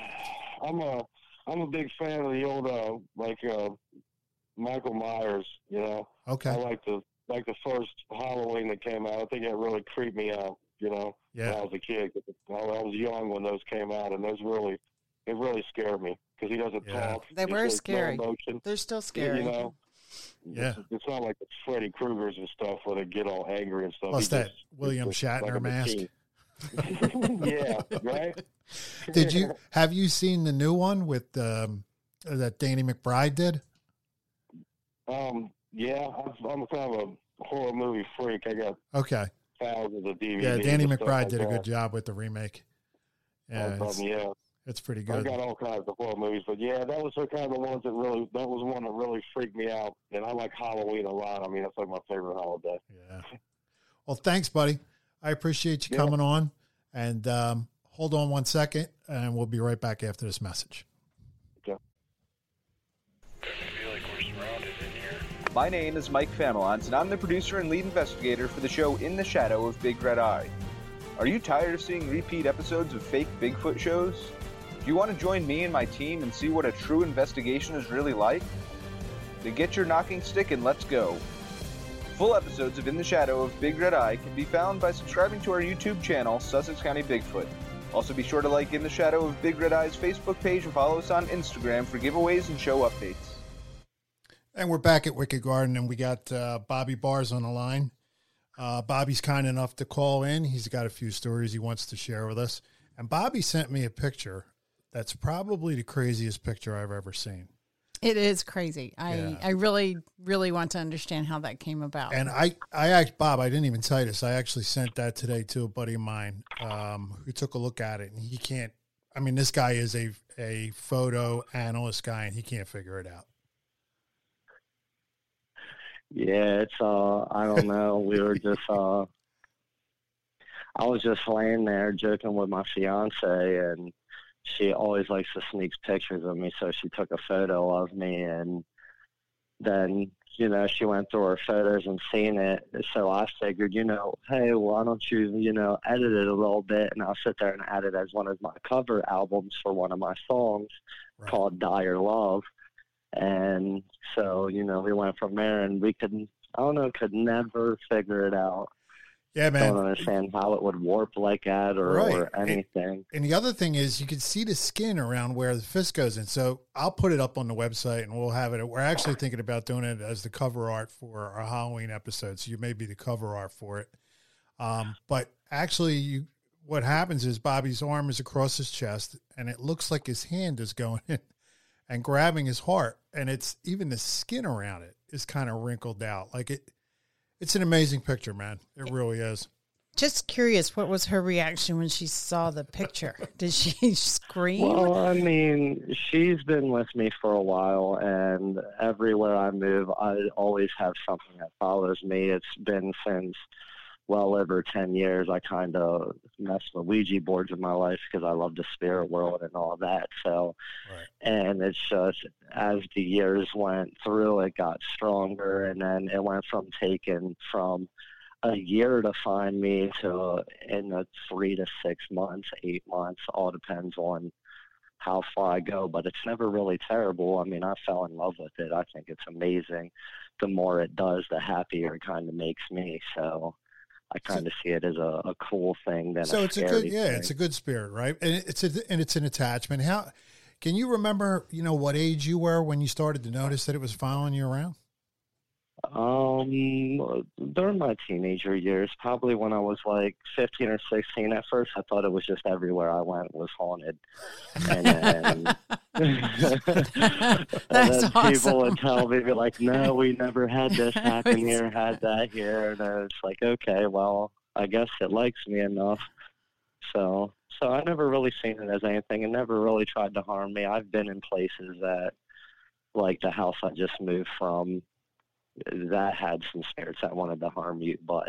I'm a I'm a big fan of the old uh, like uh, Michael Myers. You know, Okay. I like the like the first Halloween that came out. I think it really creeped me out. You know, when Yeah. I was a kid. I I was young when those came out, and those really it really scared me because he doesn't Yeah. talk. They were shows no scary. emotion. They're still scary. You know. Yeah. It's, it's not like the Freddy Krueger's and stuff where they get all angry and stuff. Plus He that just- William Shatner a mask. yeah, right. Did you, have you seen the new one with, um, that Danny McBride did? Um, yeah, I'm, kind of a horror movie freak. I got Okay. thousands of DVDs. Yeah, Danny McBride like did a good job with the remake. Yeah, yeah, it's pretty good. I good. got all kinds of horror movies, but yeah, that was the kind of the ones that really that was one that really freaked me out. And I like Halloween a lot. I mean, that's like my favorite holiday. Yeah. Well, thanks, buddy. I appreciate you Yeah. coming on. And um, hold on one second, and we'll be right back after this message. My name is Mike Famelont, and I'm the producer and lead investigator for the show In the Shadow of Big Red Eye. Are you tired of seeing repeat episodes of fake Bigfoot shows? Do you want to join me and my team and see what a true investigation is really like? Then get your knocking stick and let's go. Full episodes of In the Shadow of Big Red Eye can be found by subscribing to our YouTube channel, Sussex County Bigfoot. Also, be sure to like In the Shadow of Big Red Eye's Facebook page and follow us on Instagram for giveaways and show updates. And we're back at Wicked Garden, and we got uh, Bobby Bars on the line. Uh, Bobby's kind enough to call in. He's got a few stories he wants to share with us. And Bobby sent me a picture that's probably the craziest picture I've ever seen. It is crazy. I, Yeah. I really, really want to understand how that came about. And I, I asked Bob, I didn't even tell you this. I actually sent that today to a buddy of mine um, who took a look at it, and he can't. I mean, this guy is a a photo analyst guy, and he can't figure it out. Yeah, it's uh I don't know. We were just uh I was just laying there joking with my fiance and she always likes to sneak pictures of me, so she took a photo of me and then, you know, she went through her photos and seen it. So I figured, you know, hey, why don't you, you know, edit it a little bit and I'll sit there and add it as one of my cover albums for one of my songs Right. called Dire Love. And so, you know, we went from there and we could, I don't know, could never figure it out. Yeah, man. Don't understand how it would warp like that or, Right. or And- anything. And the other thing is, you can see the skin around where the fist goes in. So I'll put it up on the website, and we'll have it. We're actually thinking about doing it as the cover art for our Halloween episode. So you may be the cover art for it. Um, but actually, you what happens is Bobby's arm is across his chest, and it looks like his hand is going in and grabbing his heart, and it's even the skin around it is kind of wrinkled out. Like it, it's an amazing picture, man. It really is. Just curious, what was her reaction when she saw the picture? Did she scream? Well, I mean, she's been with me for a while, and everywhere I move, I always have something that follows me. It's been since well over 10 years, I kind of messed with Ouija boards in my life because I love the spirit world and all that. So, Right. and it's just as the years went through, it got stronger. And then it went from taking from a year to find me to in the three to six months, eight months, all depends on how far I go, but it's never really terrible. I mean, I fell in love with it. I think it's amazing. The more it does, the happier it kind of makes me. So I kind of see it as a, a cool thing than So it's a good, yeah, thing. it's a good spirit, right? And it's a, and it's an attachment. How can you remember? You know what age you were when you started to notice that it was following you around? Um, during my teenager years, probably when I was like 15 or 16, at first I thought it was just everywhere I went was haunted. And then, and That's then people would tell me, be like, no, we never had this happen here, had that here. And it's like, okay, well, I guess it likes me enough. So, so I never really seen it as anything and never really tried to harm me. I've been in places that, like the house I just moved from, that had some spirits that wanted to harm you, but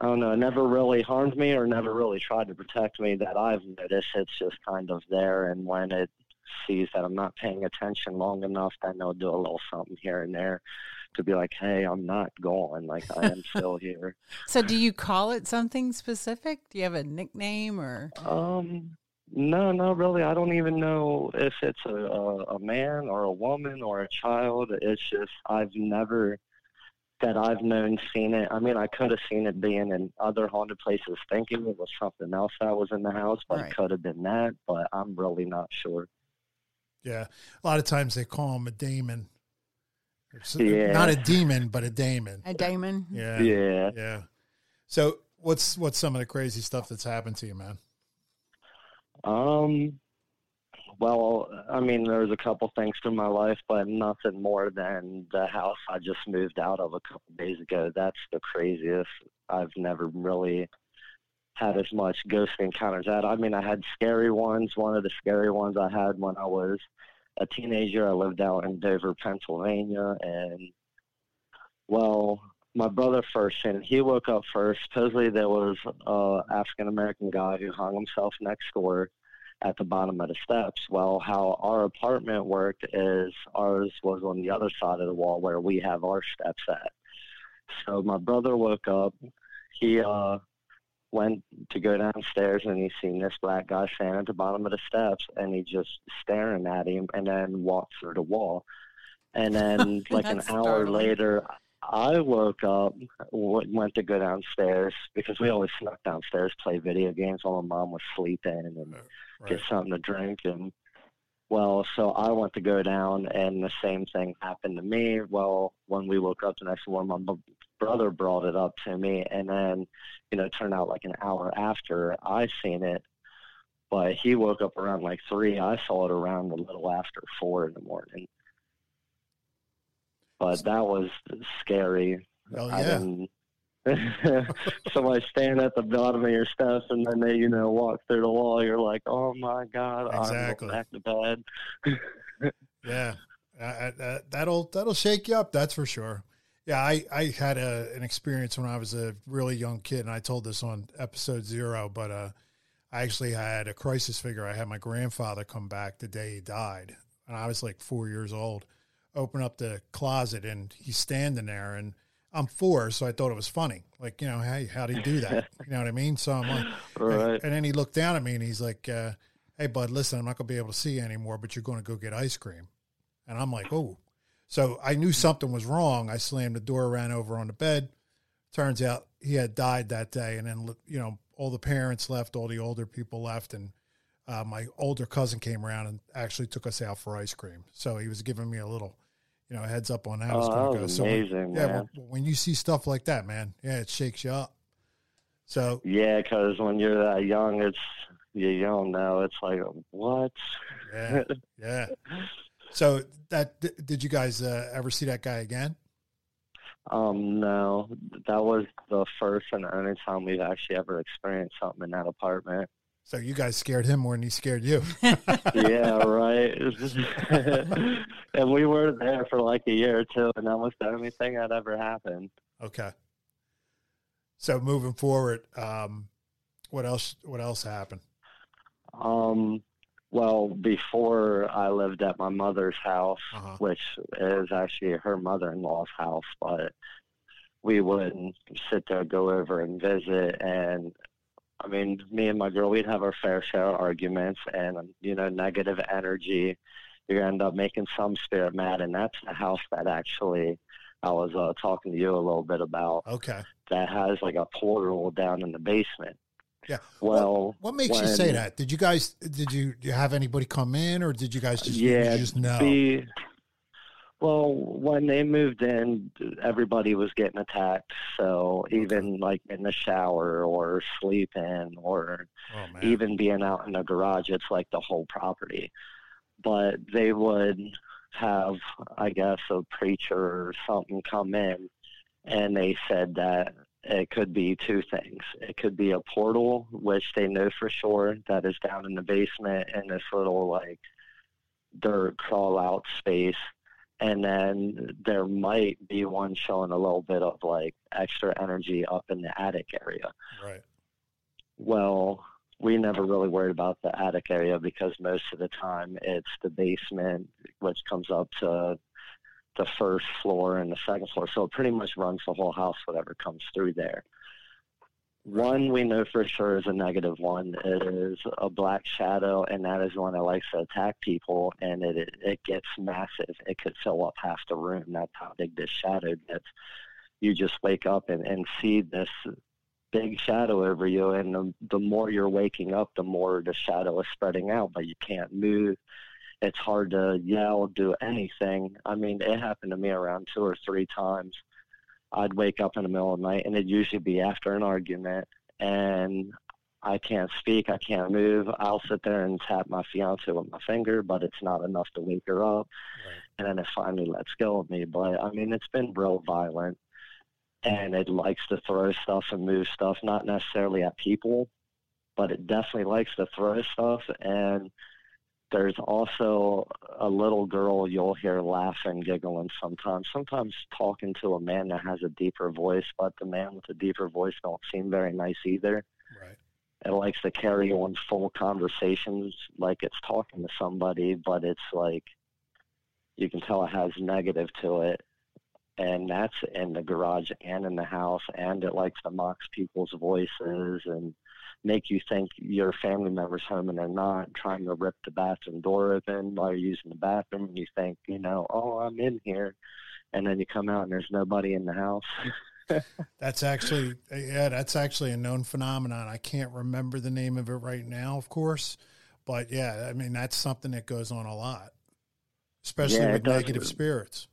I don't know, it never really harmed me or never really tried to protect me that I've noticed. It's just kind of there, and when it sees that I'm not paying attention long enough, then they'll do a little something here and there to be like, hey, I'm not gone. Like, I am still here. So, do you call it something specific? Do you have a nickname or? Um, no, no, really. I don't even know if it's a, a, a man or a woman or a child. It's just I've never that I've known seen it. I mean, I could have seen it being in other haunted places, thinking it was something else that was in the house, but Right. it could have been that. But I'm really not sure. Yeah, a lot of times they call him a daemon. It's uh, Yeah. not a demon, but a daemon. A Damon? Yeah, Yeah. yeah. So what's what's some of the crazy stuff that's happened to you, man? Um. Well, I mean, there's a couple things to my life, but nothing more than the house I just moved out of a couple days ago. That's the craziest. I've never really had as much ghost encounters. At I mean, I had scary ones. One of the scary ones I had when I was a teenager. I lived out in Dover, Pennsylvania, and well, my brother first, and he woke up first. Supposedly, there was a African American guy who hung himself next door at the bottom of the steps. Well, how our apartment worked is ours was on the other side of the wall where we have our steps at. So my brother woke up. He uh went to go downstairs and he seen this black guy standing at the bottom of the steps and he just staring at him and then walked through the wall. And then like an hour startling. later I woke up, went to go downstairs because we always snuck downstairs, play video games while my mom was sleeping, and Right. get something to drink. And well, so I went to go down, and the same thing happened to me. Well, when we woke up the next morning, my brother brought it up to me, and then you know, it turned out like an hour after I seen it. But he woke up around like three. I saw it around a little after four in the morning. But that was scary. I yeah. Somebody standing at the bottom of your steps, and then they, you know, walk through the wall. You're like, "Oh my god, Exactly. I'm back to bed." Yeah, that'll that'll shake you up. That's for sure. Yeah, I I had a, an experience when I was a really young kid, and I told this on episode zero. But uh, I actually had a crisis figure. I had my grandfather come back the day he died, and I was like four years old. Open up the closet, and he's standing there, and I'm four, so I thought it was funny. Like, you know, hey, how do you do that? You know what I mean? So I'm like, Right. and then he looked down at me and he's like, uh, "Hey, bud, listen, I'm not going to be able to see you anymore, but you're going to go get ice cream." And I'm like, "Oh." So I knew something was wrong. I slammed the door, ran over on the bed. Turns out he had died that day, and then you know all the parents left, all the older people left, and uh, my older cousin came around and actually took us out for ice cream. So he was giving me a little, you know, heads up on how it's Oh, going that to go. was So when- amazing, yeah, man. when, when you see stuff like that, man, yeah, it shakes you up. So Yeah, because when you're that young, it's you don't know. It's like what? yeah, yeah. So that did you guys uh, ever see that guy again? Um, no, that was the first and only time we've actually ever experienced something in that apartment. So you guys scared him more than he scared you. yeah, right. and we were there for like a year or two, and that was the only thing that ever happened. Okay. So moving forward, um, what else? What else happened? Um, well, before I lived at my mother's house, Uh-huh. which is actually her mother-in-law's house, but we would sit there, go over and visit, and I mean, me and my girl, we'd have our fair share of arguments, and you know, negative energy. You end up making some spirit mad, and that's the house that actually I was uh, talking to you a little bit about. Okay. That has like a portal down in the basement. Yeah. Well, What makes you say that? Did you guys? Did you, did you have anybody come in, or did you guys just? you yeah, just know. The, well, when they moved in, everybody was getting attacked. So even like in the shower or sleeping or oh even being out in the garage, it's like the whole property. But they would have, I guess, a preacher or something come in, and they said that it could be two things. It could be a portal, which they know for sure that is down in the basement in this little like dirt crawl out space. And then there might be one showing a little bit of like extra energy up in the attic area. right. Well, we never really worried about the attic area because most of the time it's the basement, which comes up to the first floor and the second floor. So it pretty much runs the whole house, whatever comes through there. One we know for sure is a negative one. It is a black shadow, and that is one that likes to attack people, and it it, gets massive. It could fill up half the room. That's how big this shadow gets. You just wake up and, and see this big shadow over you, and the, the more you're waking up, the more the shadow is spreading out, but you can't move. It's hard to yell, do anything. I mean, it happened to me around two or three times. I'd wake up in the middle of the night, and it'd usually be after an argument, and I can't speak, I can't move. I'll sit there and tap my fiance with my finger, but it's not enough to wake her up. Right. And then it finally lets go of me. But I mean, it's been real violent and it likes to throw stuff and move stuff, not necessarily at people, but it definitely likes to throw stuff. And there's also a little girl you'll hear laughing, giggling sometimes, sometimes talking to a man that has a deeper voice, but the man with the deeper voice don't seem very nice either. Right. It likes to carry on full conversations like it's talking to somebody, but it's like you can tell it has negative to it and that's in the garage and in the house and it likes to mock people's voices and make you think your family member's home and they're not trying to rip the bathroom door open while you're using the bathroom and you think you know oh i'm in here and then you come out and there's nobody in the house That's actually yeah, that's actually a known phenomenon. I can't remember the name of it right now, of course, but yeah, I mean that's something that goes on a lot, especially Yeah, it with does. negative spirits.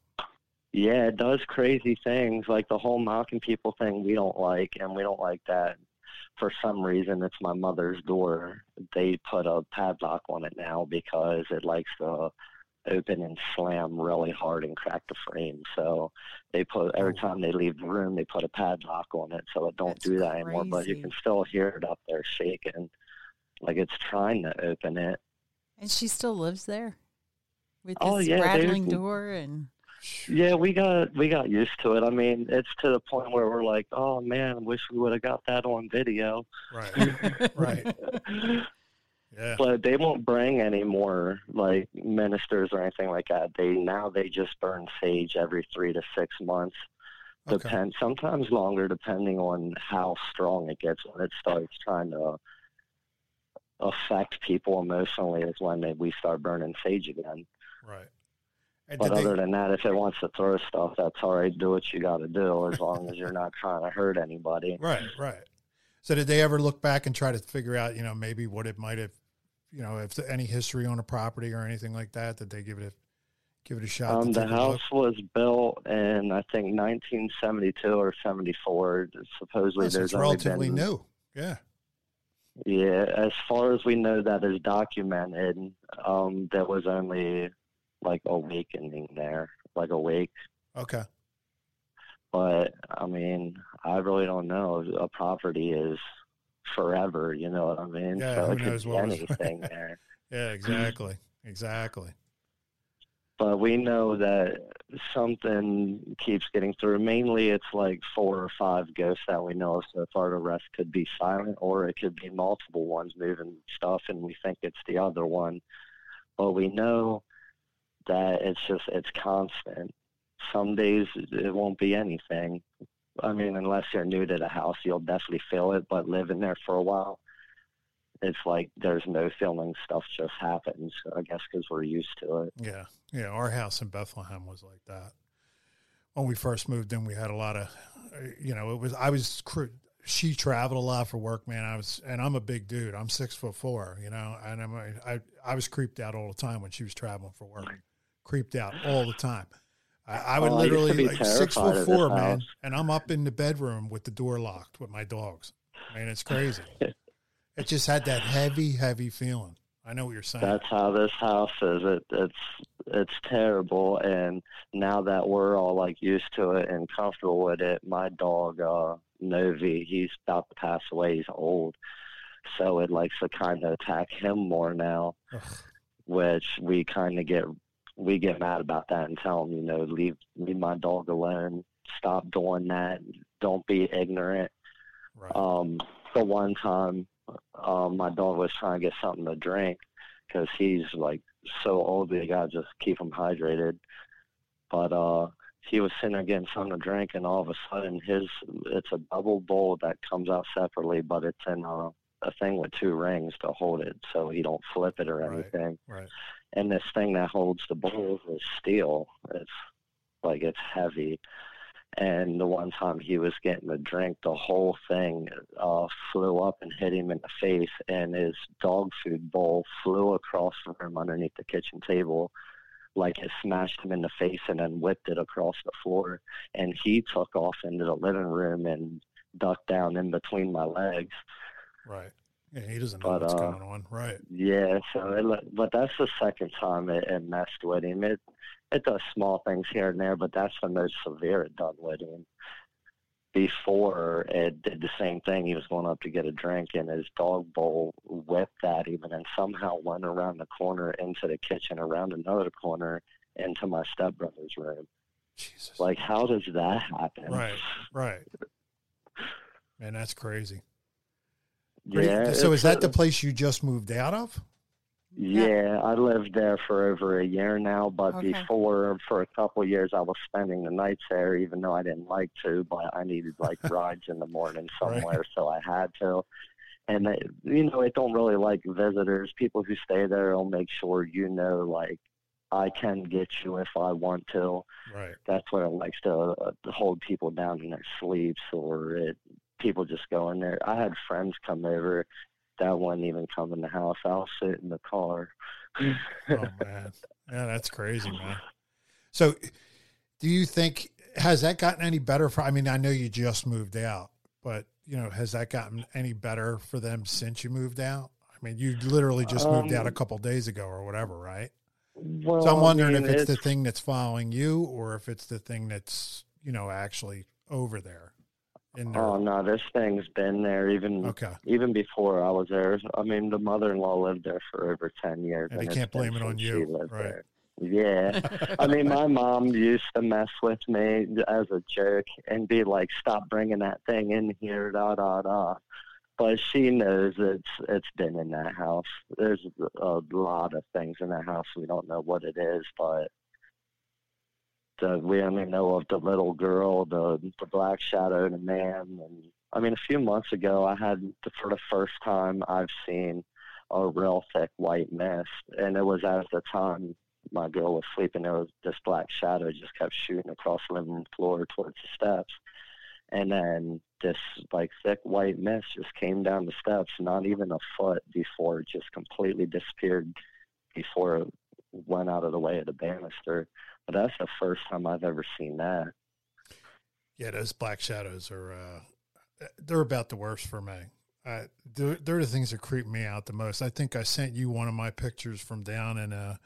Yeah, it does crazy things like the whole mocking people thing we don't like, and we don't like that. For some reason, it's my mother's door. They put a padlock on it now because it likes to open and slam really hard and crack the frame. So they put every Oh. time they leave the room, they put a padlock on it, so it don't That's do that anymore. But you can still hear it up there shaking, like it's trying to open it. And she still lives there with oh, this Oh, yeah, rattling door and Yeah, we got we got used to it. I mean, it's to the point where we're like, oh man, I wish we would have got that on video. Right, right, yeah, But they won't bring any more like ministers or anything like that. They now they just burn sage every three to six months. okay, Depend sometimes longer depending on how strong it gets when it starts trying to affect people emotionally is when they, we start burning sage again. right. But did they- other than that, if it wants to throw stuff, that's all right. Do what you got to do as long as you're not trying to hurt anybody. Right, right. So did they ever look back and try to figure out, you know, maybe what it might have, you know, if any history on a property or anything like that? Did they give it a give it a shot? Um, the house was built in I think 1972 or 74. Supposedly, so there's it's relatively been new. Yeah. yeah. As far as we know, that is documented. Um, there was only like awakening there, like awake. Okay. But I mean, I really don't know. A property is forever. You know what I mean? Yeah, so who knows what anything there. Yeah. Exactly. Exactly. but we know that something keeps getting through. Mainly, it's like four or five ghosts that we know of so far. The rest could be silent, or it could be multiple ones moving stuff, and we think it's the other one. But we know that it's just it's constant. Some days it won't be anything. I mean, unless you're new to the house, you'll definitely feel it. But living there for a while, it's like there's no feeling. Stuff just happens. I guess because we're used to it. Yeah, yeah. Our house in Bethlehem was like that. When we first moved in, we had a lot of, you know, it was I was she traveled a lot for work, man. I was, and I'm a big dude. I'm six foot four, you know, and I'm I, I was creeped out all the time when she was traveling for work. Creeped out all the time. I, I would Oh, I literally be like six foot four, man, house. and I'm up in the bedroom with the door locked with my dogs. I mean, it's crazy. it just had that heavy, heavy feeling. I know what you're saying. That's how this house is. It, it's it's terrible. And now that we're all like used to it and comfortable with it, my dog uh, Novi, he's about to pass away. He's old, so it likes to kind of attack him more now, Ugh. which we kind of get we get mad about that and tell him, you know, leave leave my dog alone. Stop doing that. Don't be ignorant. Right. Um, the one time, um, my dog was trying to get something to drink because he's like so old, they gotta just keep him hydrated. But uh, he was sitting there getting something to drink, and all of a sudden, his it's a double bowl that comes out separately, but it's in uh, a thing with two rings to hold it, so he don't flip it or Right. anything. right. And this thing that holds the bowls is steel. It's like it's heavy. And the one time he was getting a drink, the whole thing uh, flew up and hit him in the face, and his dog food bowl flew across the room underneath the kitchen table, like it smashed him in the face and then whipped it across the floor. And he took off into the living room and ducked down in between my legs. Right. Yeah, he doesn't know But, what's uh, going on. Right. Yeah, so it, but that's the second time it, it messed with him. It it does small things here and there, but that's the most severe it done with him. Before it did the same thing, he was going up to get a drink, and his dog bowl whipped at him, and then somehow went around the corner into the kitchen, around another corner into my stepbrother's room. Jesus. Like, how does that happen? Right. Right. Man, that's crazy. Yeah. so is that the place you just moved out of? Yeah, I lived there for over a year now, but Okay. before, for a couple of years, I was spending the nights there, even though I didn't like to, but I needed like rides in the morning Right. somewhere, so I had to. And they, you know, it don't really like visitors. People who stay there will make sure you know, like, I can get you if I want to. Right. That's where it likes to uh, hold people down in their sleeps, or it, people just go in there. I had friends come over that wouldn't even come in the house. I'll sit in the car. Oh man. Yeah, that's crazy, man. So do you think has that gotten any better for I mean, I know you just moved out, but you know, has that gotten any better for them since you moved out? I mean, you literally just moved out a Um, couple days ago or whatever, right? Well, So I'm I wondering mean, if it's, the thing that's following you or if it's the thing that's, you know, actually over there in there. Oh no, this thing's been there even Okay. even before I was there. I mean, the mother-in-law lived there for over ten years, And they it's can't blame it on you, right. there. Yeah, I mean, my mom used to mess with me as a joke and be like, "Stop bringing that thing in here," da da da. But she knows it's it's been in that house. There's a lot of things in that house we don't know what it is, but the, we only know of the little girl, the the black shadow, the man, and I mean, a few months ago, I had for the first time I've seen a real thick white mist, and it was at the time my girl was sleeping. There was this black shadow just kept shooting across the living room floor towards the steps, and then this like thick white mist just came down the steps, not even a foot before it just completely disappeared before it went out of the way of the banister. But that's the first time I've ever seen that. Yeah, those black shadows are uh they're about the worst for me. Uh, they're, they're the things that creep me out the most. I think I sent you one of my pictures from down in a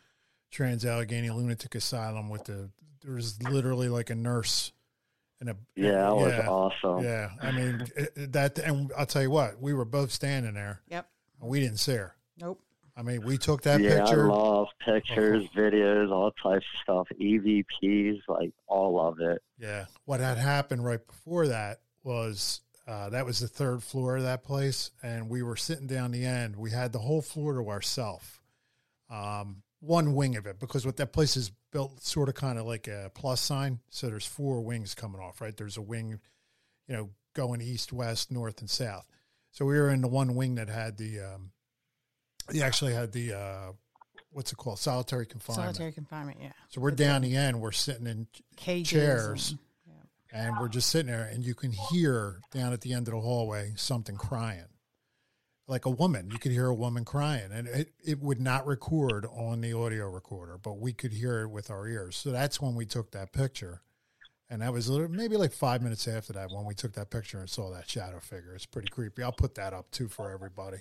Trans Allegheny Lunatic Asylum with the there's literally like a nurse and a Yeah, that was yeah, awesome. yeah. I mean it- it- that, and I'll tell you what, we were both standing there. Yep. and We didn't see her. Nope. I mean, we took that yeah, picture. I love pictures, videos, all types of stuff, EVPs, like all of it. Yeah. What had happened right before that was uh, that was the third floor of that place, and we were sitting down the end. We had the whole floor to ourselves, um, one wing of it, because what that place is built sort of kind of like a plus sign. So there's four wings coming off, right? There's a wing, you know, going east, west, north, and south. So we were in the one wing that had the, um, he actually had the, uh, what's it called? Solitary confinement. Solitary confinement, yeah. So we're down the end. We're sitting in Cages. chairs and- and we're just sitting there and you can hear down at the end of the hallway something crying like a woman you could hear a woman crying and it, it would not record on the audio recorder but we could hear it with our ears so that's when we took that picture and that was maybe like five minutes after that when we took that picture and saw that shadow figure it's pretty creepy i'll put that up too for everybody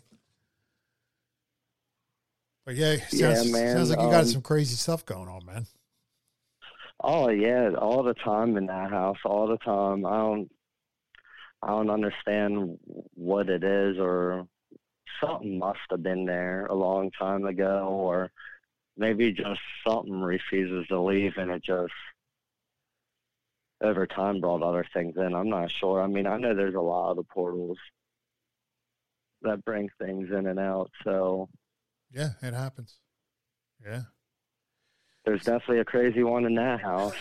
but yeah, sounds, Yeah, man, sounds like you got um, some crazy stuff going on, man. Oh yeah, all the time in that house, all the time. I don't, I don't understand what it is, or something must have been there a long time ago, or maybe just something refuses to leave, and it just over time brought other things in. I'm not sure. I mean, I know there's a lot of the portals that bring things in and out, so Yeah, it happens. Yeah. there's definitely a crazy one in that house.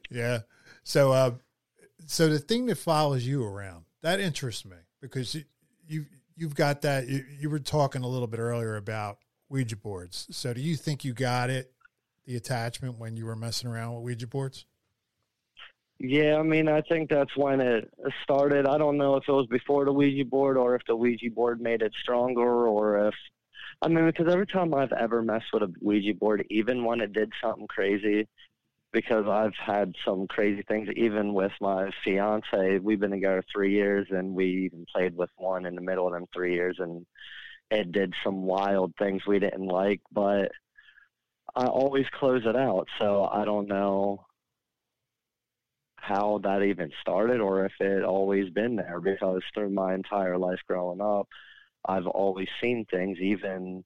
yeah. So, uh, so the thing that follows you around that interests me because you, you you've got that. You, you were talking a little bit earlier about Ouija boards. So, do you think you got it, the attachment, when you were messing around with Ouija boards? Yeah, I mean, I think that's when it started. I don't know if it was before the Ouija board or if the Ouija board made it stronger or if, I mean, because every time I've ever messed with a Ouija board, even when it did something crazy, because I've had some crazy things, even with my fiance, we've been together three years and we even played with one in the middle of them three years and it did some wild things we didn't like, but I always close it out. So I don't know how that even started or if it always been there because through my entire life growing up I've always seen things even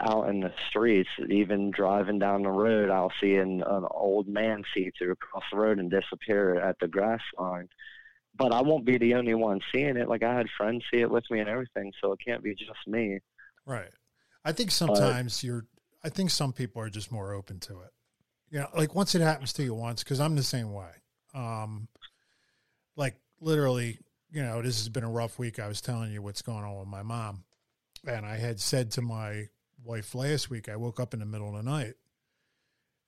out in the streets even driving down the road I'll see an, an old man see through across the road and disappear at the grass line but I won't be the only one seeing it like I had friends see it with me and everything so it can't be just me Right. I think sometimes you're. I think some people are just more open to it. You know, like once it happens to you once, because I'm the same way. Um, like literally, you know, this has been a rough week. I was telling you what's going on with my mom, and I had said to my wife last week. I woke up in the middle of the night,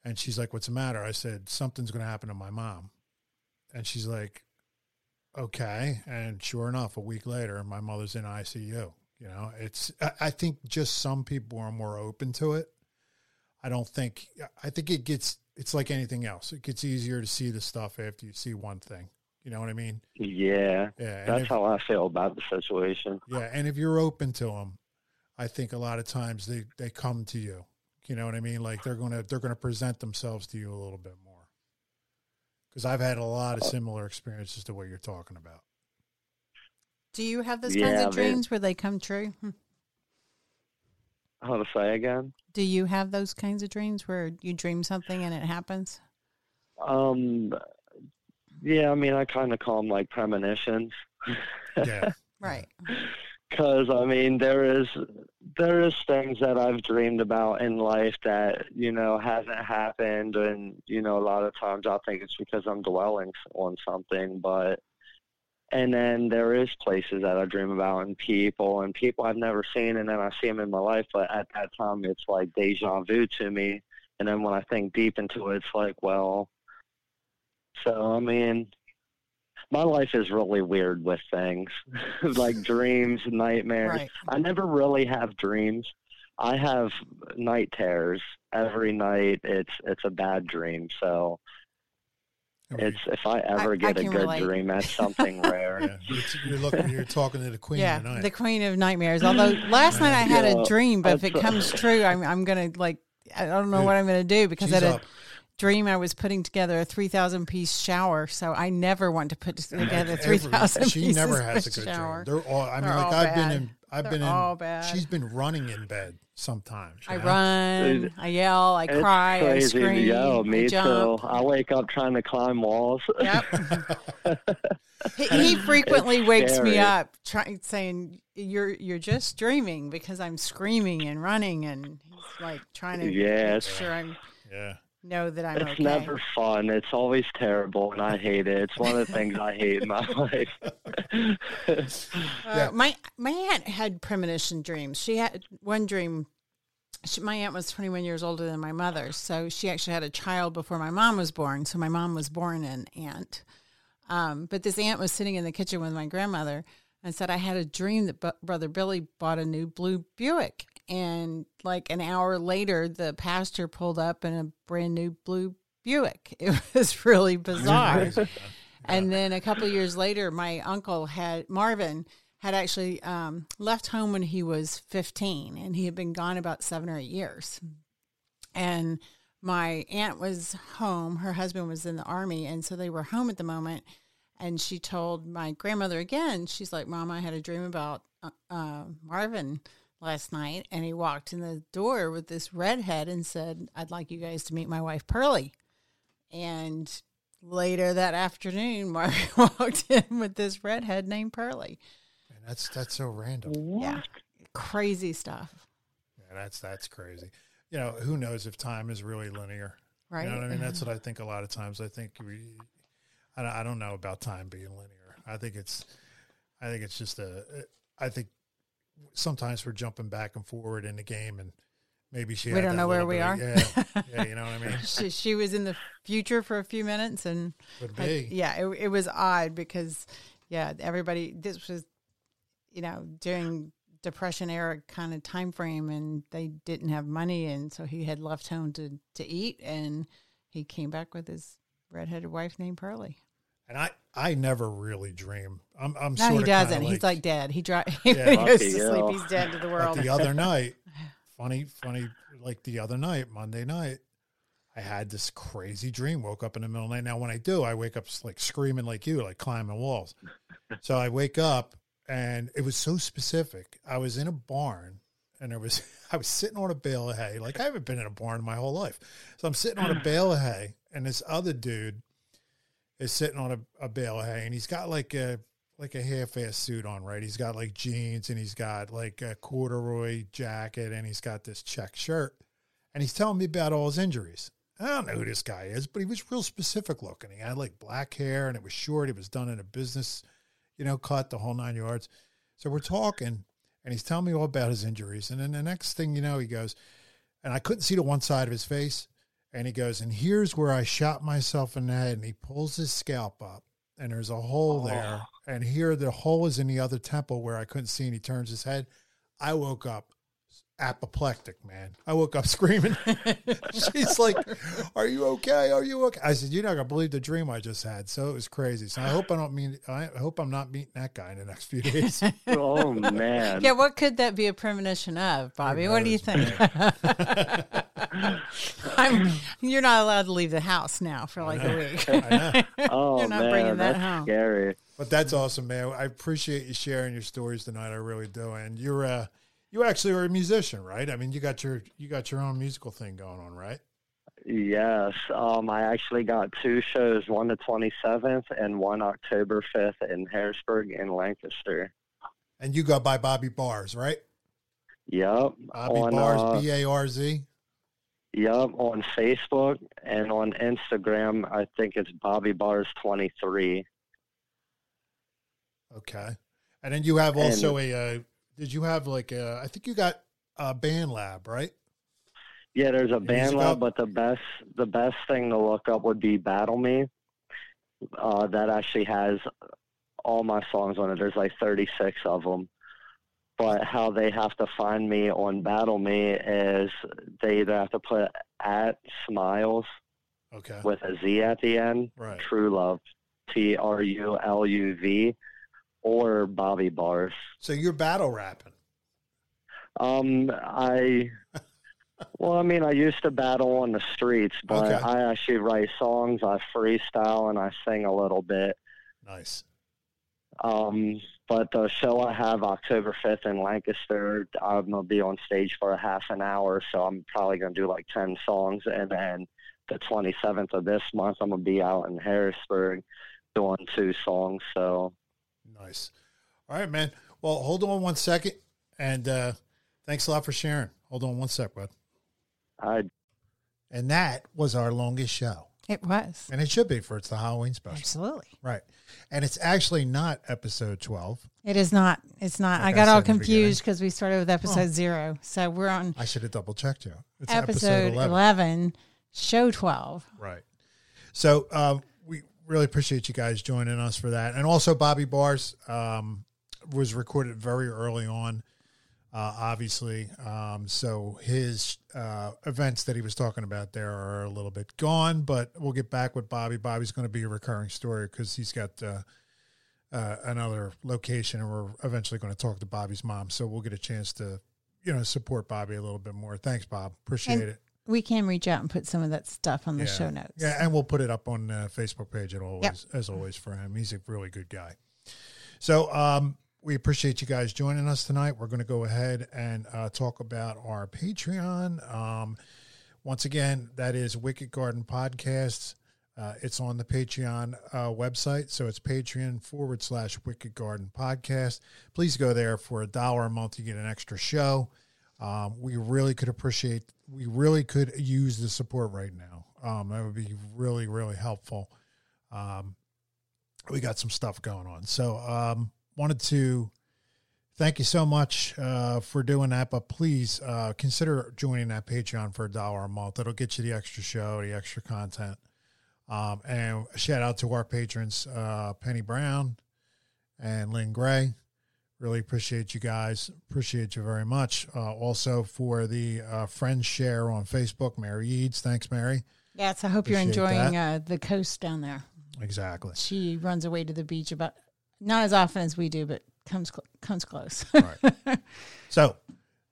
and she's like, "What's the matter?" I said, "Something's going to happen to my mom," and she's like, "Okay." And sure enough, a week later, my mother's in ICU. You know, it's. I- think just some people are more open to it. I don't think. I think it gets. It's like anything else. It gets easier to see the stuff after you see one thing. You know what I mean? yeah Yeah. And that's if, how I feel about the situation yeah, and if you're open to them, I think a lot of times they they come to you. You know what I mean? Like they're gonna they're gonna present themselves to you a little bit more. Because I've had a lot of uh, similar experiences to what you're talking about. Do you have those kinds of man. dreams where they come true? Hmm. How to say again Do you have those kinds of dreams where you dream something and it happens? Um, yeah, I mean, I kind of call them like premonitions. Yeah. Right. Because I mean, there is there is things that I've dreamed about in life that you know hasn't happened, and you know, a lot of times I think it's because I'm dwelling on something, but. And then there is places that I dream about and people and people I've never seen, and then I see them in my life. But at that time, it's like deja vu to me. And then when I think deep into it, it's like, well, so I mean, my life is really weird with things like dreams, nightmares. Right. I never really have dreams. I have night terrors every night. It's it's a bad dream. So it's if I ever I get a good relate. dream, that's something rare. yeah. It's- You're looking. You're talking to the queen yeah, tonight. the queen of nightmares. Although last night I had Yeah, a dream, but if it comes true, I'm I'm gonna like I don't know what I'm gonna do because She's I had a up. dream I was putting together a three thousand piece shower. So I never want to put together Every- three thousand She never has a of good shower. dream. They're all. I mean, They're like I've bad. been in. I've They're been in. all bad. She's been running in bed sometimes. I know? run, Dude, I yell, I It's cry, I crazy. scream, Yo, me I jump. too. I wake up trying to climb walls. Yep. he, he frequently It's wakes me up, trying saying, "You're you're just dreaming," because I'm screaming and running, and he's like trying to Yeah, make sure I'm Yeah. Know that I'm It's okay. never fun. It's always terrible, and I hate it. It's one of the things I hate in my life. Uh, Yeah. My my aunt had premonition dreams. She had one dream. She, my aunt was 21 years older than my mother, so she actually had a child before my mom was born. So my mom was born an aunt. Um, but this aunt was sitting in the kitchen with my grandmother and said, "I had a dream that bu- brother Billy bought a new blue Buick." And like an hour later, the pastor pulled up in a brand new blue Buick. It was really bizarre. Crazy. And then a couple of years later, my uncle had Marvin had actually um, left home when he was 15, and he had been gone about seven or eight years. And my aunt was home; her husband was in the army, and so they were home at the moment. And she told my grandmother again. She's like, "Mom, I had a dream about uh, uh, Marvin." Last night, and he walked in the door with this redhead and said, "I'd like you guys to meet my wife, Pearlie." And later that afternoon, Mark walked in with this redhead named Pearlie. Man, that's that's so random. Yeah. Crazy stuff, Yeah, that's that's crazy. You know, who knows if time is really linear? right? You know what I mean? That's mm-hmm. what I think a lot of times. I think we, I I don't know about time being linear. I think it's, I think it's just a, I think sometimes we're jumping back and forward in the game and maybe she We don't know where we bit are. of- yeah, yeah, you know what I mean? she, she was in the future for a few minutes and Could be. yeah, it, it was odd because, yeah, everybody, this was, you know, during depression era kind of time frame and they didn't have money. And so he had left home to, to eat and he came back with his redheaded wife named Pearlie. And I, I never really dream. I'm, I'm No, sort he of doesn't. kinda He's like dead. He dri- he goes to sleep. He's dead to the But world. the other night, funny, funny, like the other night, Monday night, I had this crazy dream. Woke up in the middle of the night. Now, when I do, I wake up like screaming like you, like climbing walls. so I wake up and it was so specific. I was in a barn and there was, I was sitting on a bale of hay. Like I haven't been in a barn my whole life. So I'm sitting on a uh-huh. bale of hay and this other dude is sitting on a, a bale of hay and he's got like a, like a half-ass suit on, right? He's got like jeans and he's got like a corduroy jacket and he's got this check shirt. And he's telling me about all his injuries. I don't know who this guy is, but he was real specific looking. He had like black hair and it was short. He was done in a business, you know, cut the whole nine yards. So we're talking and he's telling me all about his injuries. And then the next thing you know, he goes, and I couldn't see the one side of his face. And he goes, and here's where I shot myself in the head. And he pulls his scalp up, and there's a hole oh. there. And here the hole is in the other temple where I couldn't see. And he turns his head. I woke up apoplectic, man. I woke up screaming. She's like, "Are you okay? Are you okay?" I said, "You're not gonna believe the dream I just had." So it was crazy. So I hope I don't mean. I hope I'm not meeting that guy in the next few days. oh man. yeah, what could that be a premonition of, Bobby? What do you think? I'm, you're not allowed to leave the house now for like a week. Oh You're not man, bringing that that's home. scary. But that's awesome, man. I appreciate you sharing your stories tonight. I really do. And you're uh you actually are a musician, right? I mean, you got your you got your own musical thing going on, right? Yes, um, I actually got two shows, one the 27th and one October 5th in Harrisburg and Lancaster. And you go by Bobby Bars, right? Yep. Bobby on, Bars, uh, B A R Z. Yep, on Facebook and on Instagram, I think it's Bobby Bars 23. Okay. And then you have And- also a uh, did you have like a I think you got a band lab, right? Yeah, there's a band lab, but the best the best thing to look up would be Battle Me. Uh, that actually has all my songs on it. There's like 36 of them. But how they have to find me on Battle Me is they either have to put at Smiles Okay. with a Z at the end, Right. True Love, T R U L U V, or Bobby Bars. So you're battle rapping. Um, I, well, I mean, I used to battle on the streets, but Okay. I actually write songs, I freestyle, and I sing a little bit. Nice. Um, But the show I have October 5th in Lancaster, I'm going to be on stage for a half an hour, so I'm probably going to do like 10 songs. And then the 27th of this month, I'm going to be out in Harrisburg doing two songs. So Nice. All right, man. Well, hold on one second, and uh, thanks a lot for sharing. Hold on one sec, bud. I And that was our longest show, It was. and it should be for it's the Halloween special, Absolutely. right? And it's actually not episode twelve. It is not. It's not. Like I I got all in the confused because we started with episode zero. So we're on I should have double checked you. It's episode, 11. show 12. Right. So um, we really appreciate you guys joining us for that, and also Bobby Bars um, was recorded very early on, uh, obviously. Um, so his uh, events that he was talking about there are a little bit gone, but we'll get back with Bobby. Bobby's going to be a recurring story because he's got. Uh, uh, another location, and we're eventually going to talk to Bobby's mom. So we'll get a chance to, you know, support Bobby a little bit more. Thanks, Bob. Appreciate And it. We can reach out and put some of that stuff on the show notes. Yeah, and we'll put it up on the Facebook page as always, as always for him. He's a really good guy. So um, we appreciate you guys joining us tonight. We're going to go ahead and uh, talk about our Patreon. Um, once again, that is Wicked Garden Podcasts. Uh, it's on the Patreon uh, website, so it's Patreon forward slash Wicked Garden Podcast. Please go there for a dollar a month. You get an extra show. Um, we really could appreciate. We really could use the support right now. Um, that would be really, really helpful. Um, we got some stuff going on, so um, wanted to thank you so much uh, for doing that. But please uh, consider joining that Patreon for a dollar a month. It'll get you the extra show, the extra content. Um, and a shout out to our patrons, uh, Penny Brown and Lynn Gray. Really appreciate you guys. Appreciate you very much. Uh, also for the uh, friends share on Facebook, Mary Eads. Thanks, Mary. Yes, I hope you're enjoying uh, the coast down there. Exactly. She runs away to the beach about not as often as we do, but comes cl- comes close. Right. So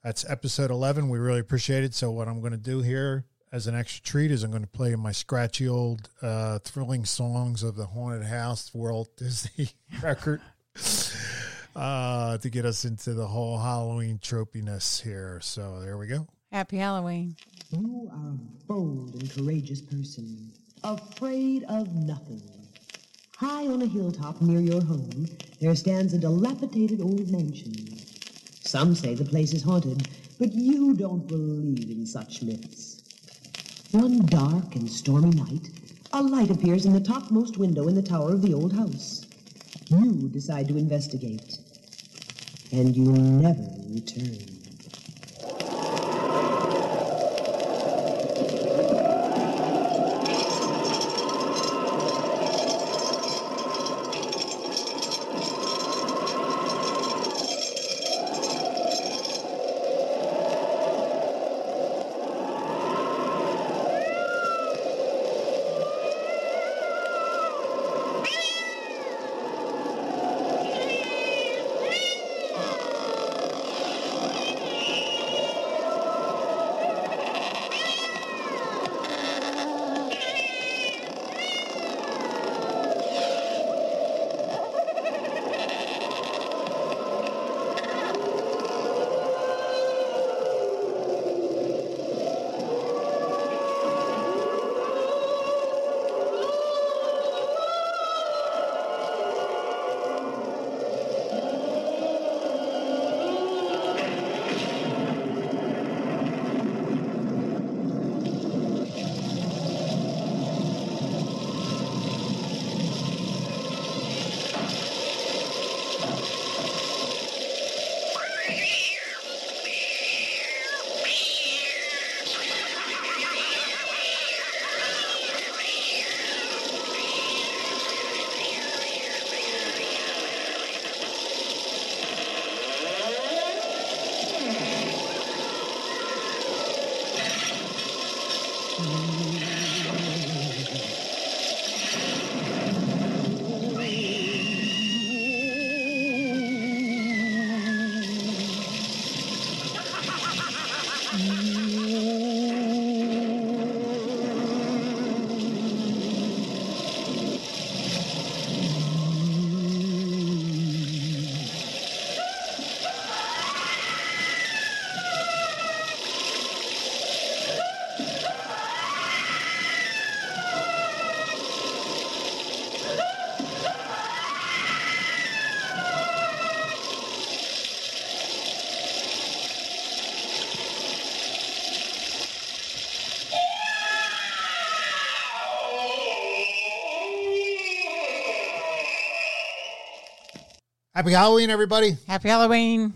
that's episode 11. We really appreciate it. So, what I'm going to do here as an extra treat is I'm going to play my scratchy old uh, thrilling songs of the Haunted House Walt Disney record uh, to get us into the whole Halloween tropiness here. So, there we go. Happy Halloween. You are a bold and courageous person, afraid of nothing. High on a hilltop near your home, there stands a dilapidated old mansion. Some say the place is haunted, but you don't believe in such myths. One dark and stormy night, a light appears in the topmost window in the tower of the old house. You decide to investigate, and you never return. Happy Halloween, everybody. Happy Halloween.